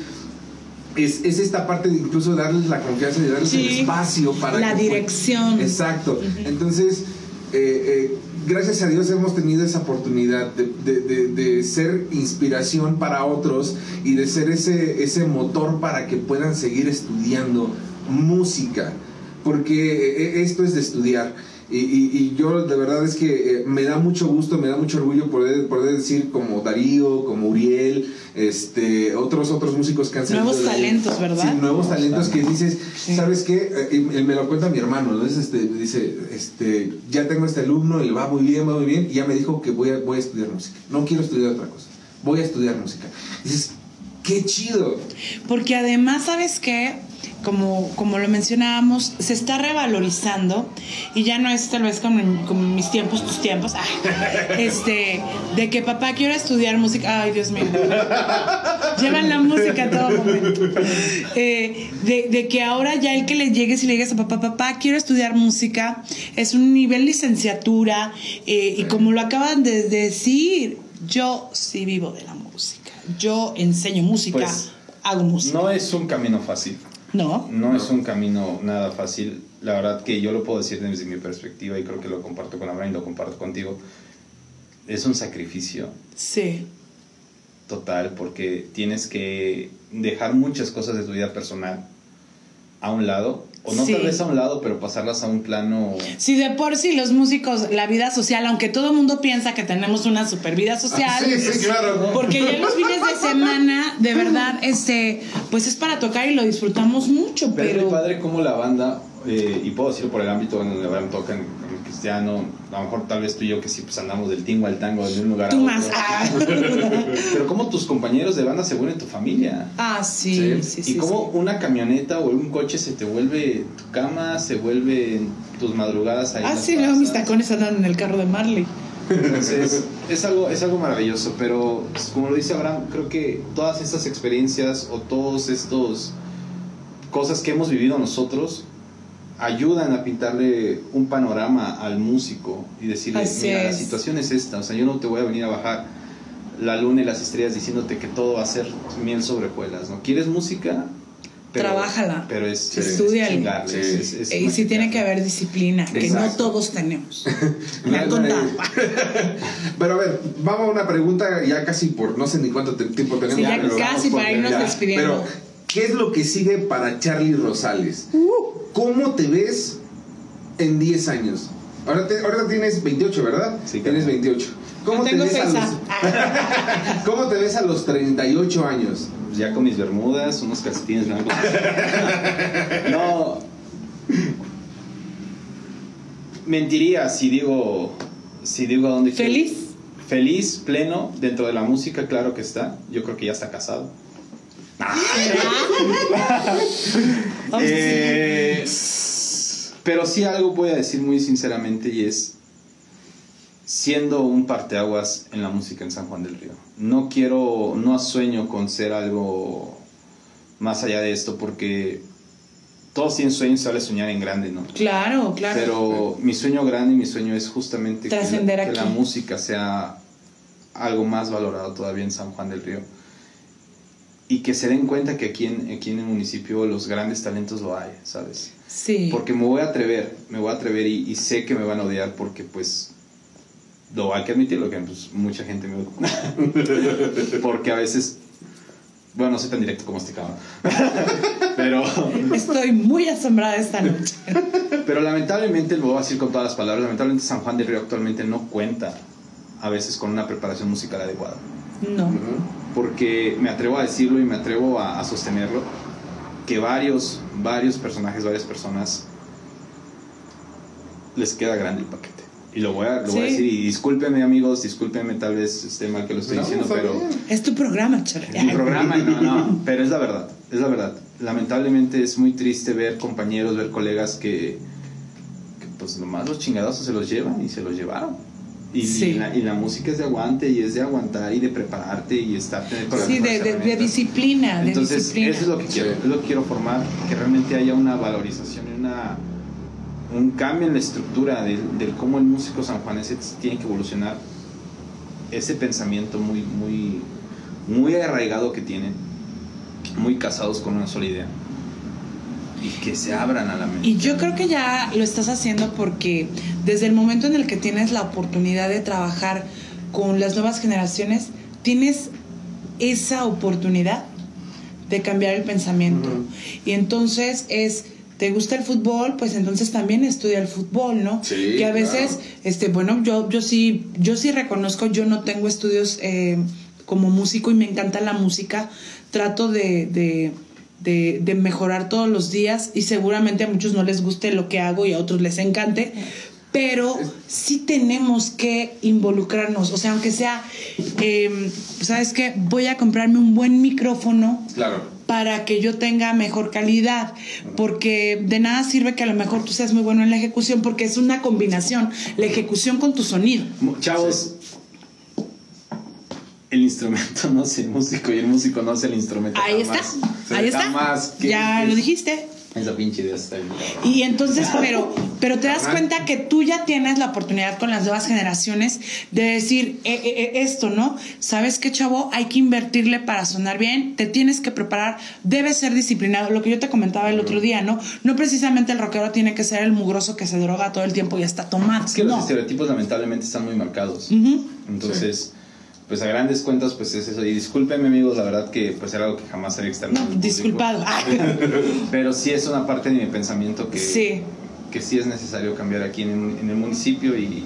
es, es esta parte de incluso darles la confianza y darles Sí, el espacio para la que- dirección. Exacto. Entonces, eh, eh, gracias a Dios hemos tenido esa oportunidad de, de- de- de ser inspiración para otros y de ser ese, ese motor para que puedan seguir estudiando música. Porque eh, esto es de estudiar. Y, y- y yo de verdad es que eh, me da mucho gusto, me da mucho orgullo poder, poder decir como Darío, como Uriel, este, otros otros músicos que han salido Nuevos talentos, ¿verdad? Sí, nuevos talentos que dices, Sí. ¿sabes qué? Eh, y me lo cuenta mi hermano, ¿no? Es este, dice, este, ya tengo este alumno, y va muy bien, va muy bien, y ya me dijo que voy a, voy a estudiar música. No quiero estudiar otra cosa, voy a estudiar música. dices, qué chido. Porque además, ¿sabes qué? Como, como lo mencionábamos, se está revalorizando y ya no es tal vez como como mis tiempos, tus tiempos, ah, este, de que papá quiero estudiar música, ay Dios mío, llevan la música a todo momento, Eh, de, de que ahora ya el que le llegues y le digas a papá, papá quiero estudiar música, es un nivel licenciatura eh, y como lo acaban de decir, yo sí vivo de la música, yo enseño música, Pues, hago música. No es un camino fácil. No. No es un camino nada fácil. La verdad que yo lo puedo decir desde mi perspectiva y creo que lo comparto con Abraham y lo comparto contigo. Es un sacrificio Sí. total porque tienes que dejar muchas cosas de tu vida personal a un lado. O no Sí. tal vez a un lado, pero pasarlas a un plano... Si de por sí los músicos, la vida social, aunque todo el mundo piensa que tenemos una super vida social, Sí, sí, claro. porque ya los fines de semana, de verdad, este, pues es para tocar y lo disfrutamos mucho, Pero es pero muy padre como la banda, eh, y puedo decirlo por el ámbito en donde Abraham toca cristiano, a lo mejor tal vez tú y yo que sí pues andamos del tingo al tango de un lugar tú a otro. más. Ah, Pero como tus compañeros de banda se vuelven tu familia. Ah, sí, sí, sí. y como sí. una camioneta o un coche se te vuelve tu cama, se vuelve tus madrugadas ahí. Ah, sí, luego mis tacones andan en el carro de Marley. Entonces, es algo, es algo maravilloso, pero pues, como lo dice Abraham, creo que todas estas experiencias o todos estos cosas que hemos vivido nosotros ayudan a pintarle un panorama al músico y decirle, Así mira, la es. situación es esta, o sea, yo no te voy a venir a bajar la luna y las estrellas diciéndote que todo va a ser miel sobre hojuelas, ¿no? ¿Quieres música? Trabájala. Pero es, Sí, es estúdiale. chingarle, Sí. es- es- es y sí tiene que haber disciplina, que no todos tenemos. Me han contado. Pero a ver, vamos a una pregunta ya casi por no sé ni cuánto tiempo tenemos. Sí, ya pero vamos casi para irnos ya. despidiendo. Pero, ¿qué es lo que sigue para Charlie Rosales? Uh. ¿Cómo te ves en 10 años? Ahora, te- ahora tienes 28, ¿verdad? Sí, Tienes claro. 28. ¿Cómo te, ves a los, ¿Cómo te ves a los 38 años? Ya con mis bermudas, unos calcetines blancos. No. Mentiría si digo. Si digo a dónde quiero. ¿Feliz? Feliz, pleno, dentro de la música, claro que está. Yo creo que ya está casado. Eh, pero sí algo voy a decir muy sinceramente y es siendo un parteaguas en la música en San Juan del Río. No quiero, no sueño con ser algo más allá de esto porque todos tienen sueños, se vale soñar en grande, ¿no? Claro, claro. Pero mi sueño grande y mi sueño es justamente que la, que música sea algo más valorado todavía en San Juan del Río. Y que se den cuenta que aquí en, aquí en el municipio los grandes talentos lo hay, ¿sabes? sí. Porque me voy a atrever, me voy a atrever y, y sé que me van a odiar porque pues lo hay que admitirlo que pues, mucha gente me odia. porque a veces, bueno, no soy tan directo como este cabrón. Pero... Estoy muy asombrada esta noche. Pero lamentablemente, lo voy a decir con todas las palabras, lamentablemente San Juan del Río actualmente no cuenta a veces con una preparación musical adecuada. No. Porque me atrevo a decirlo y me atrevo a, a sostenerlo, que varios, varios personajes, varias personas les queda grande el paquete. Y lo voy a, lo voy a Sí. decir, y discúlpenme amigos, discúlpenme tal vez esté mal que lo estoy No, diciendo, pero bien. Es tu programa, Charlie. es mi programa, no, no, pero es la verdad. es la verdad. Lamentablemente es muy triste ver compañeros, ver colegas que, que pues nomás los chingadazos se los llevan y se los llevaron. Y, Sí. y la, y la música es de aguante y es de aguantar y de prepararte y estar Sí, de, de- de disciplina, de Entonces, disciplina. eso es lo que quiero, Sí. es lo que quiero formar, que realmente haya una valorización y una, un cambio en la estructura del, del cómo el músico sanjuanese tiene que evolucionar ese pensamiento muy, muy, muy arraigado que tienen, muy casados con una sola idea y que se abran a la mente. Y yo creo que ya lo estás haciendo porque desde el momento en el que tienes la oportunidad de trabajar con las nuevas generaciones, tienes esa oportunidad de cambiar el pensamiento. Ujú. Y entonces es, ¿te gusta el fútbol? Pues entonces también estudia el fútbol, ¿no? Sí, que a veces, claro. este, bueno, yo, yo sí, yo sí reconozco, yo no tengo estudios eh, como músico y me encanta la música. Trato de, de, de, de mejorar todos los días y seguramente a muchos no les guste lo que hago y a otros les encante. Pero sí tenemos que involucrarnos, o sea, aunque sea, eh, ¿sabes qué? Voy a comprarme un buen micrófono Claro. para que yo tenga mejor calidad, porque de nada sirve que a lo mejor tú seas muy bueno en la ejecución, porque es una combinación, la ejecución con tu sonido. Chavos, el instrumento no es el músico y el músico no es el instrumento. Ahí jamás. está, ahí está. jamás. ¿Qué- Ya lo dijiste. Esa pinche idea está bien. Y entonces, pero, pero te das Ajá. cuenta que tú ya tienes la oportunidad con las nuevas generaciones de decir eh, eh, eh, esto, ¿no? ¿Sabes qué, chavo? Hay que invertirle para sonar bien, te tienes que preparar, debes ser disciplinado. Lo que yo te comentaba el otro día, ¿no? No precisamente el rockero tiene que ser el mugroso que se droga todo el tiempo y está tomado. Es que los estereotipos lamentablemente están muy marcados. Entonces, pues a grandes cuentas, pues es eso. Y discúlpenme amigos, la verdad que pues era algo que jamás había externado. No, disculpado. Pero sí es una parte de mi pensamiento que Sí. Que sí es necesario cambiar aquí en, en el municipio y...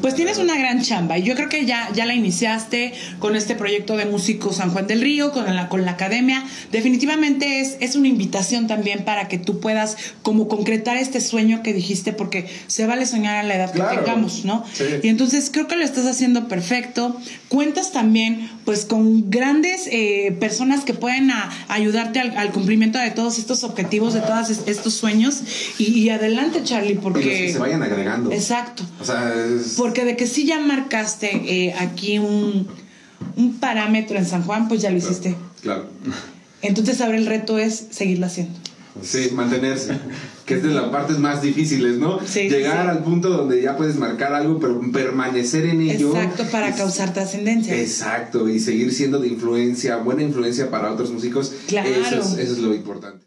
Pues tienes una gran chamba y yo creo que ya, ya la iniciaste con este proyecto de músicos San Juan del Río, con la, con la academia. Definitivamente es, es una invitación también para que tú puedas como concretar este sueño que dijiste porque se vale soñar a la edad Claro. que tengamos, ¿no? Sí. Y entonces creo que lo estás haciendo perfecto. Cuentas también pues con grandes eh, personas que pueden a- ayudarte al, al cumplimiento de todos estos objetivos, de todos es- estos sueños. Y, y adelante Charlie, Y los porque... que se vayan agregando. Exacto. O sea, es- Porque de que sí ya marcaste eh, aquí un, un parámetro en San Juan, pues ya lo hiciste. Claro. Entonces ahora el reto es seguirlo haciendo. Sí, mantenerse. Que es de las partes más difíciles, ¿no? Sí, Llegar sí. al punto donde ya puedes marcar algo, pero permanecer en ello. Exacto, para Es- causar trascendencia. Exacto, y seguir siendo de influencia, buena influencia para otros músicos. Claro. Eso es, eso es lo importante.